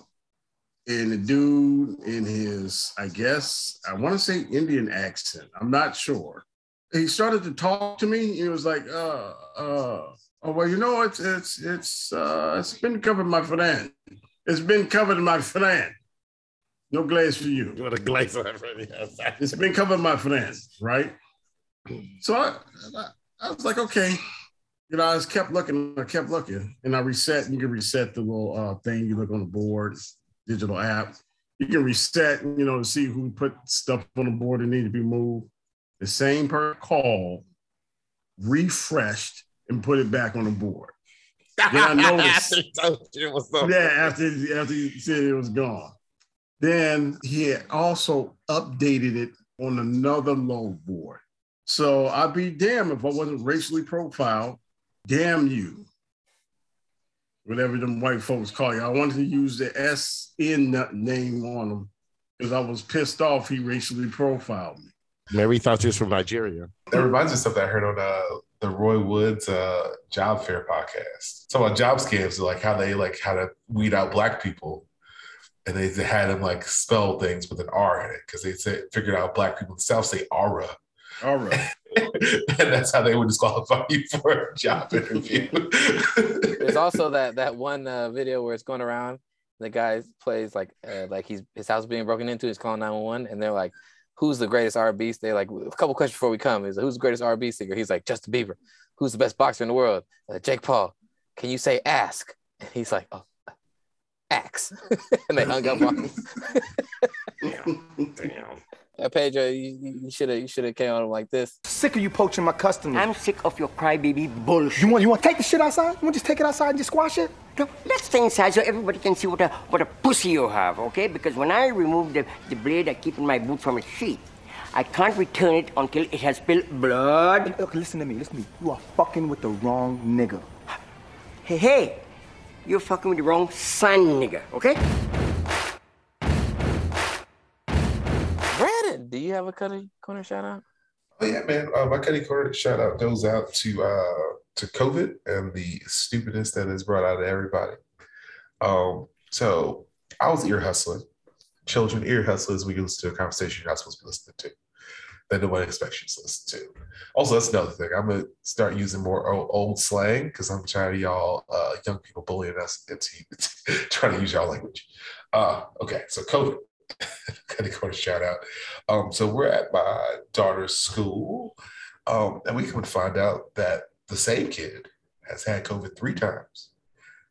And the dude in his, I guess, I want to say Indian accent. I'm not sure. He started to talk to me. He was like, uh, uh, oh, well, you know, it's, it's, it's, uh, it's been covered, my friend. It's been covered, my friend. No glaze for you. What a glaze on that friend. It's been covered, my friend, right? So I, I was like, okay. You know, I just kept looking, I kept looking, and I reset. You can reset the little uh, thing you look on the board, digital app. You can reset, you know, to see who put stuff on the board that need to be moved. The same per call, refreshed, and put it back on the board. Then I noticed. yeah, after after he said it was gone. Then he had also updated it on another load board. So I'd be damned if I wasn't racially profiled. Damn you. Whatever them white folks call you. I wanted to use the S in the name on him because I was pissed off he racially profiled me. Mary thought you was from Nigeria. That reminds me of something I heard on uh, the Roy Woods uh, Job Fair podcast. Talking about job scams, like how they like how to weed out black people, and they, they had them like spell things with an R in it because they said figured out black people in the South say aura, All right. and that's how they would disqualify you for a job interview. There's also that that one uh, video where it's going around. The guy plays like uh, like he's his house being broken into. He's calling 911, and they're like, "Who's the greatest R&B?" They're like, "A couple questions before we come." Is who's the greatest R&B singer? He's like Justin Bieber. Who's the best boxer in the world? Uh, Jake Paul. Can you say ask? And he's like, "Oh, axe." and they hung up on him. Damn. Uh, Pedro, you should have you should have came on him like this. Sick of you poaching my customers. I'm sick of your crybaby bullshit. You want you want to take the shit outside? You want to just take it outside and just squash it? No, let's stay inside so everybody can see what a what a pussy you have, okay? Because when I remove the, the blade I keep in my boot from its sheath, I can't return it until it has spilled blood. Look, listen to me, listen to me. You are fucking with the wrong nigga. Hey, hey, you're fucking with the wrong son, nigga, okay? Have a Cuddy corner shout out? Oh yeah, man. Uh, my Cuddy Corner shout out goes out to uh, to COVID and the stupidness that is brought out of everybody. Um, so I was ear hustling. Children ear hustlers, we listen to a conversation you're not supposed to be listening to. That nobody expects you to listen to. Also, that's another thing. I'm gonna start using more old, old slang because I'm tired of y'all uh, young people bullying us into trying to use y'all language. Uh, okay, so COVID. Cuddy Corner shout out. Um, so we're at my daughter's school, um, and we come to find out that the same kid has had COVID three times,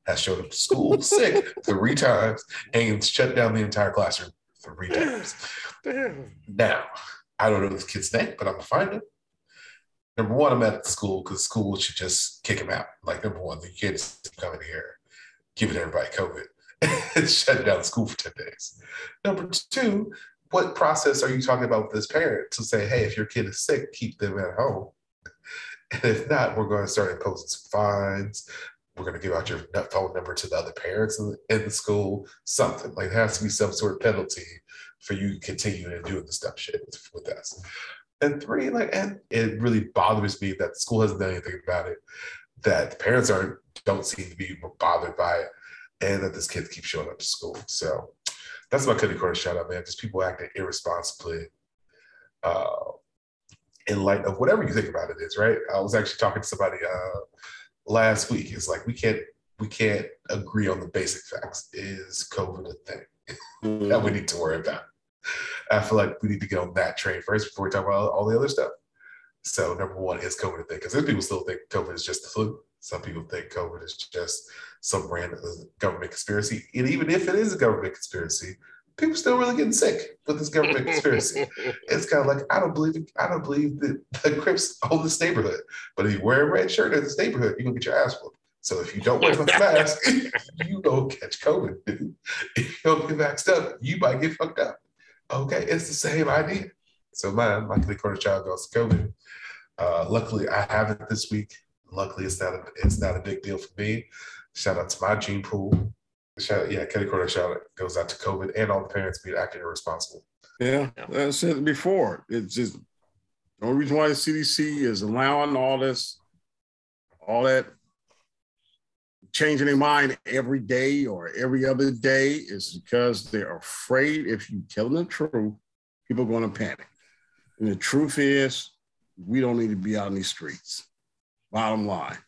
has showed up to school sick three times, and shut down the entire classroom three times. Now, I don't know this kid's name, but I'm gonna find him. Number one, I'm at the school because school should just kick him out. Like number one, the kid is coming here, giving everybody COVID, and shut down school for 10 days. Number two, what process are you talking about with this parent to say, hey, if your kid is sick, keep them at home? And if not, we're going to start imposing some fines. We're going to give out your phone number to the other parents in the, in the school, something. Like there has to be some sort of penalty for you continuing doing the stuff shit with, with us. And three, like, and it really bothers me that school hasn't done anything about it, that the parents aren't don't seem to be bothered by it, and that this kid keeps showing up to school. So that's my cutty corner shout out, man. Just people acting irresponsibly uh, in light of whatever you think about it is, right? I was actually talking to somebody uh, last week. It's like we can't we can't agree on the basic facts. Is COVID a thing that we need to worry about? I feel like we need to get on that train first before we talk about all the other stuff. So number one is COVID a thing because some people still think COVID is just the flu. Some people think COVID is just some random government conspiracy. And even if it is a government conspiracy, people still really getting sick with this government conspiracy. it's kind of like I don't believe it, I don't believe that the Crips own this neighborhood. But if you wear a red shirt in this neighborhood, you're gonna get your ass whooped. So if you don't wear a mask, you don't catch COVID, dude. If you don't get vaxxed up, you might get fucked up. Okay, it's the same idea. So mine, my corner child goes COVID. Uh, luckily, I have it this week. Luckily, it's not a, it's not a big deal for me. Shout out to my gene pool. Shout out, yeah, Kelly Corner shout out goes out to COVID and all the parents being acting irresponsible. Yeah, I said it before. It's just the only reason why the CDC is allowing all this, all that changing their mind every day or every other day is because they're afraid if you tell them the truth, people are going to panic. And the truth is, we don't need to be out in these streets. Bottom line.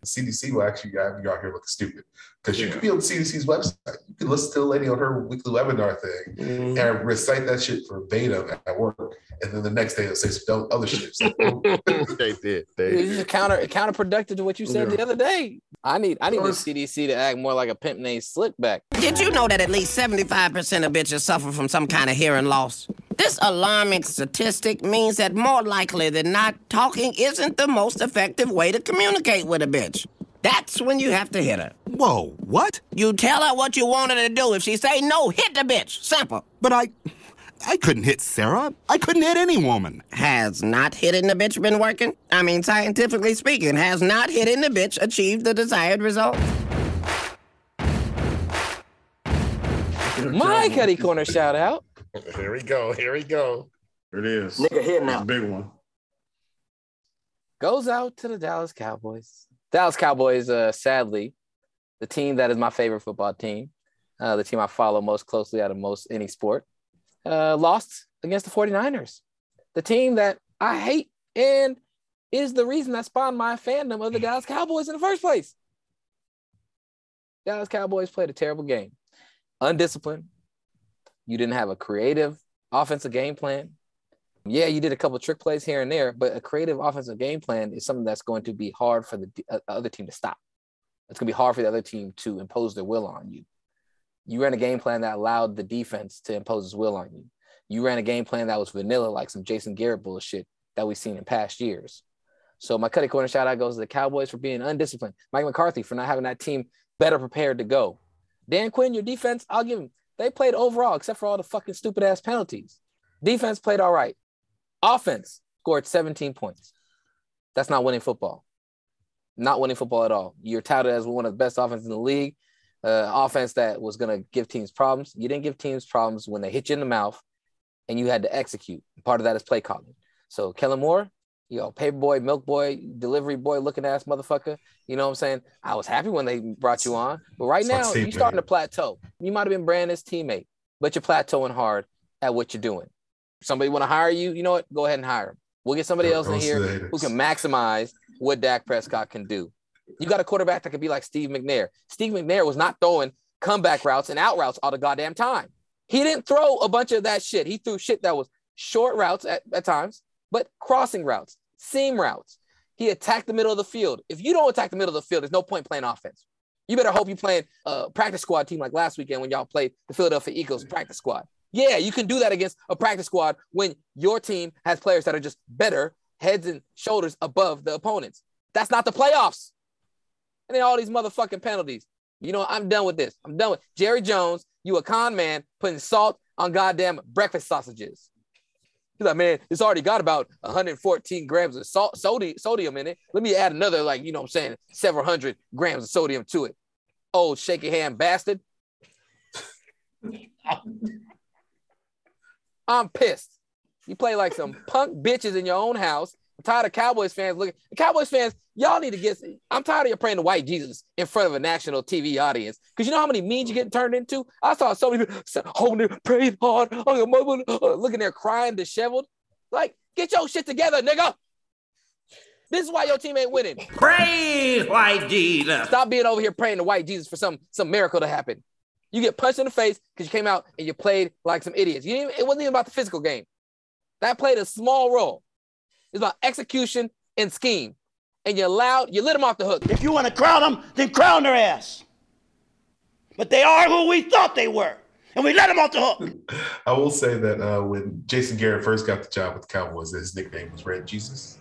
The CDC will actually have you out here looking stupid because you can be on the CDC's website. You can listen to the lady on her weekly webinar thing mm-hmm. and recite that shit verbatim at work, and then the next day they'll say some other shit. they did. They it's just counter counterproductive to what you said yeah. the other day. I need I need the CDC to act more like a pimp named Slickback. Did you know that at least seventy five percent of bitches suffer from some kind of hearing loss? This alarming statistic means that more likely than not, talking isn't the most effective way to communicate with a bitch. That's when you have to hit her. Whoa, what? You tell her what you want her to do. If she say no, hit the bitch. Simple. But I... I couldn't hit Sarah. I couldn't hit any woman. Has not hitting the bitch been working? I mean, scientifically speaking, has not hitting the bitch achieved the desired result? My Cuddy Corner shout out. Here we go. Here we go. Here it is. Nigga here now. big one. Goes out to the Dallas Cowboys. Dallas Cowboys, uh, sadly, the team that is my favorite football team, uh, the team I follow most closely out of most any sport, uh, lost against the 49ers. The team that I hate and is the reason that spawned my fandom of the Dallas Cowboys in the first place. Dallas Cowboys played a terrible game. Undisciplined, you didn't have a creative offensive game plan. Yeah, you did a couple trick plays here and there, but a creative offensive game plan is something that's going to be hard for the uh, other team to stop. It's going to be hard for the other team to impose their will on you. You ran a game plan that allowed the defense to impose its will on you. You ran a game plan that was vanilla, like some Jason Garrett bullshit that we've seen in past years. So my cutting corner shout out goes to the Cowboys for being undisciplined. Mike McCarthy for not having that team better prepared to go. Dan Quinn, your defense, I'll give him they played overall, except for all the fucking stupid ass penalties. Defense played all right. Offense scored 17 points. That's not winning football. Not winning football at all. You're touted as one of the best offenses in the league. Uh, offense that was going to give teams problems. You didn't give teams problems when they hit you in the mouth and you had to execute. Part of that is play calling. So Kellen Moore, you know, paper boy, milk boy, delivery boy looking ass motherfucker. You know what I'm saying? I was happy when they brought you on, but right now you're starting to plateau. You might have been Brandon's teammate, but you're plateauing hard at what you're doing. Somebody want to hire you? You know what? Go ahead and hire him. We'll get somebody else in here who can maximize what Dak Prescott can do. You got a quarterback that could be like Steve McNair. Steve McNair was not throwing comeback routes and out routes all the goddamn time. He didn't throw a bunch of that shit. He threw shit that was short routes at, at times but crossing routes, seam routes. He attacked the middle of the field. If you don't attack the middle of the field, there's no point playing offense. You better hope you playing a practice squad team like last weekend when y'all played the Philadelphia Eagles practice squad. Yeah, you can do that against a practice squad when your team has players that are just better, heads and shoulders above the opponents. That's not the playoffs. And then all these motherfucking penalties. You know, I'm done with this. I'm done with Jerry Jones. You a con man putting salt on goddamn breakfast sausages. He's like, man, it's already got about 114 grams of salt, sodium, sodium in it. Let me add another, like, you know what I'm saying, several hundred grams of sodium to it. Old shaky hand bastard. I'm pissed. You play like some punk bitches in your own house. I'm tired of Cowboys fans looking. Cowboys fans, y'all need to get. I'm tired of you praying to white Jesus in front of a national TV audience because you know how many memes you get turned into. I saw so many people holding their praying hard, on your mother, uh, looking there crying, disheveled. Like, get your shit together, nigga. This is why your team ain't winning. Pray, white Jesus. Stop being over here praying to white Jesus for some some miracle to happen. You get punched in the face because you came out and you played like some idiots. You didn't, it wasn't even about the physical game. That played a small role. It's about execution and scheme. And you allowed, you let them off the hook. If you want to crown them, then crown their ass. But they are who we thought they were. And we let them off the hook. I will say that uh, when Jason Garrett first got the job with the Cowboys, his nickname was Red Jesus.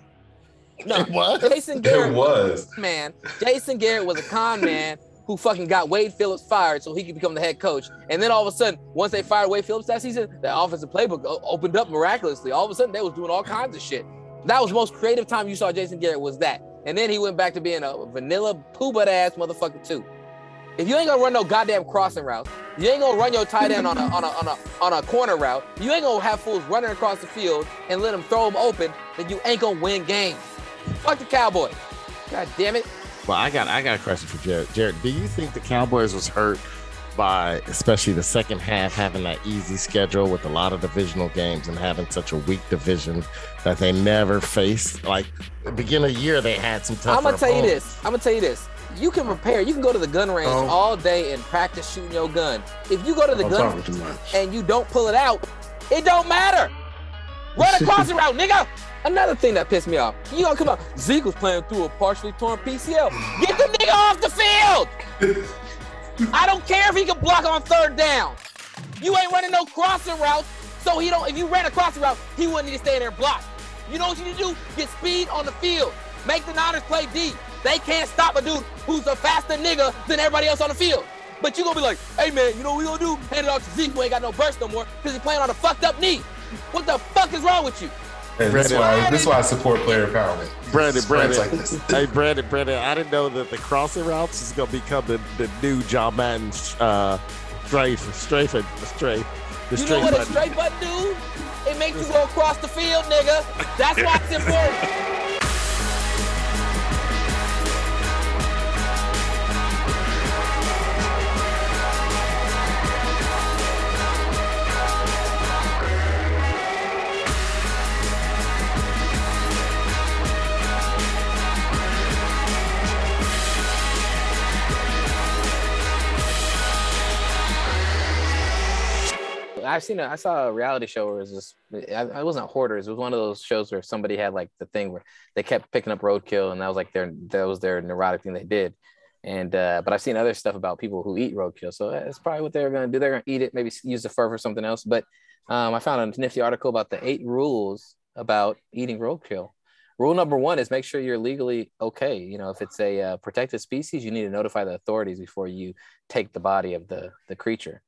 No, what? Jason Garrett It was. man. Jason Garrett was a con man who fucking got Wade Phillips fired so he could become the head coach. And then all of a sudden, once they fired Wade Phillips that season, the offensive playbook opened up miraculously. All of a sudden, they was doing all kinds of shit. That was the most creative time you saw Jason Garrett was that. And then he went back to being a vanilla poo butt ass motherfucker too. If you ain't gonna run no goddamn crossing route, you ain't gonna run your tight end on a on a on a on a corner route. You ain't gonna have fools running across the field and let them throw them open. Then you ain't gonna win games. Fuck the Cowboys. God damn it. Well, I got I got a question for Jared. Jared, do you think the Cowboys was hurt by especially the second half having that easy schedule with a lot of divisional games and having such a weak division that they never faced? Like beginning of the year, they had some tough. I'm gonna tell you this. I'm gonna tell you this. You can prepare. You can go to the gun range Oh. all day and practice shooting your gun. If you go to the I'm gun talking too much. and you don't pull it out, it don't matter. Run a crossing route, nigga. Another thing that pissed me off. You gonna come out. Zeke was playing through a partially torn PCL. Get the nigga off the field. I don't care if he can block on third down. You ain't running no crossing routes, so he don't. If you ran a crossing route, he wouldn't need to stay there and block. You know what you need to do? Get speed on the field. Make the Niners play deep. They can't stop a dude who's a faster nigga than everybody else on the field. But you gonna be like, hey man, you know what we gonna do? Hand it off to Zeke who ain't got no burst no more because he's playing on a fucked up knee. What the fuck is wrong with you? And this is why this is why I support player empowerment. Brandon, Brandon, like this. hey Brandon, Brandon, I didn't know that the crossing routes is gonna become the, the new John Madden uh, strafe, strafe, the strafe, the You know strafe what a button. straight button do? It makes you go across the field, nigga. That's why it's important. I've seen a, I saw a reality show where it was just, I, I wasn't hoarders. It was one of those shows where somebody had like the thing where they kept picking up roadkill and that was like their, that was their neurotic thing they did. And, uh, but I've seen other stuff about people who eat roadkill. So that's probably what they're to do. They're to eat it, maybe use the fur for something else. But um, I found a nifty article about the eight rules about eating roadkill. Rule number one is make sure you're legally okay. You know, if it's a uh, protected species, you need to notify the authorities before you take the body of the, the creature.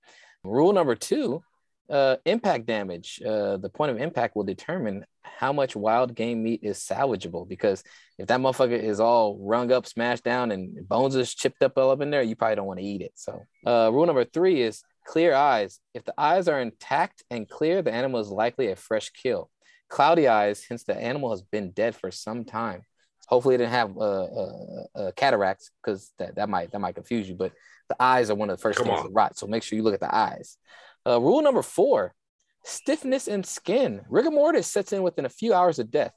Rule number two uh, impact damage. Uh, the point of impact will determine how much wild game meat is salvageable. Because if that motherfucker is all rung up, smashed down, and bones is chipped up all up in there, you probably don't want to eat it. So, uh, rule number three is clear eyes. If the eyes are intact and clear, the animal is likely a fresh kill. Cloudy eyes, hence the animal has been dead for some time. Hopefully, it didn't have uh, uh, uh, cataracts because that, that might that might confuse you. But the eyes are one of the first Come things on. to rot. So make sure you look at the eyes. Uh, rule number four stiffness in skin. Rigor mortis sets in within a few hours of death.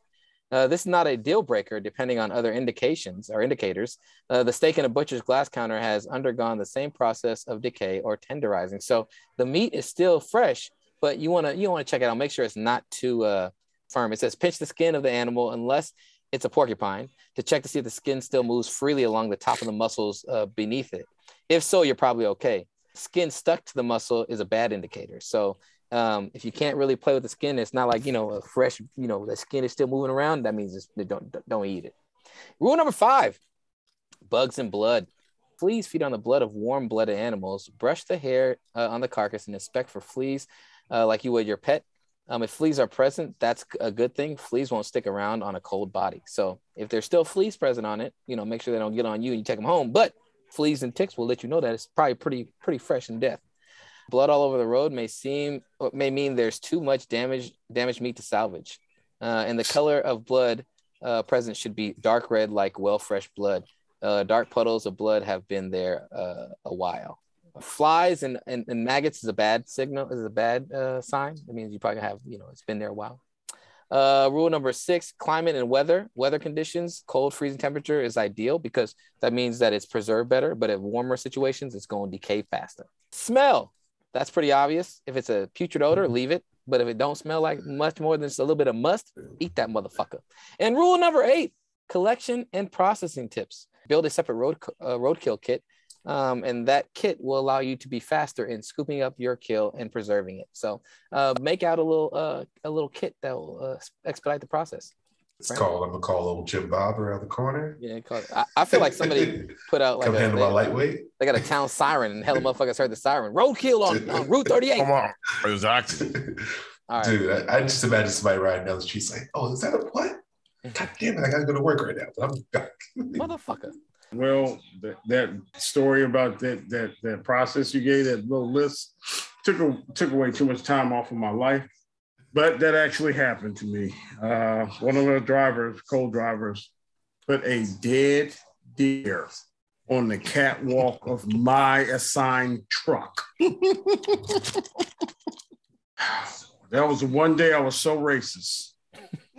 Uh, this is not a deal breaker, depending on other indications or indicators. Uh, the steak in a butcher's glass counter has undergone the same process of decay or tenderizing. So the meat is still fresh, but you want to you want to check it out. Make sure it's not too uh, firm. It says pinch the skin of the animal unless it's a porcupine, to check to see if the skin still moves freely along the top of the muscles uh, beneath it. If so, you're probably okay. Skin stuck to the muscle is a bad indicator. So um, if you can't really play with the skin, it's not like you know a fresh, you know, the skin is still moving around. That means it's, don't don't eat it. Rule number five: bugs and blood. Fleas feed on the blood of warm-blooded animals. Brush the hair uh, on the carcass and inspect for fleas, uh, like you would your pet. Um, if fleas are present, that's a good thing. Fleas won't stick around on a cold body. So if there's still fleas present on it, you know, make sure they don't get on you and you take them home. But fleas and ticks will let you know that it's probably pretty pretty fresh in death. Blood all over the road may seem may mean there's too much damage damaged meat to salvage, uh, and the color of blood uh, present should be dark red, like well fresh blood. Uh, dark puddles of blood have been there uh, a while. Flies and, and, and, maggots is a bad signal. Is a bad uh, sign. It means you probably have you know it's been there a while. Uh, rule number six: climate and weather. Weather conditions, cold, freezing temperature is ideal because that means that it's preserved better. But at warmer situations, it's going to decay faster. Smell that's pretty obvious. If it's a putrid odor, Mm-hmm. leave it. But if it don't smell like much more than just a little bit of must, eat that motherfucker. And rule number eight: collection and processing tips. Build a separate road uh, roadkill kit, um, and that kit will allow you to be faster in scooping up your kill and preserving it. So uh, make out a little uh, a little kit that will uh, expedite the process. It's called. I'm gonna call old Jim Bob around the corner. Yeah, call I, I feel like somebody put out like Come a, handle they, my lightweight. they got a town siren and hella motherfuckers heard the siren. Roadkill on, on Route 38. Come on, exactly. All right. Dude, I, I just imagine somebody riding down the street like, "Oh, is that a what? God damn it! I gotta go to work right now." But I'm motherfucker. Well, that, that story about that that that process you gave, that little list, took a, took away too much time off of my life. But that actually happened to me. Uh, one of the drivers, co-drivers, put a dead deer on the catwalk of my assigned truck. that was the one day I was so racist.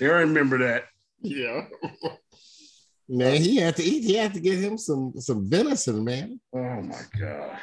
I remember that. Yeah. Man, he had to eat. He had to get him some some venison, man. Oh my god.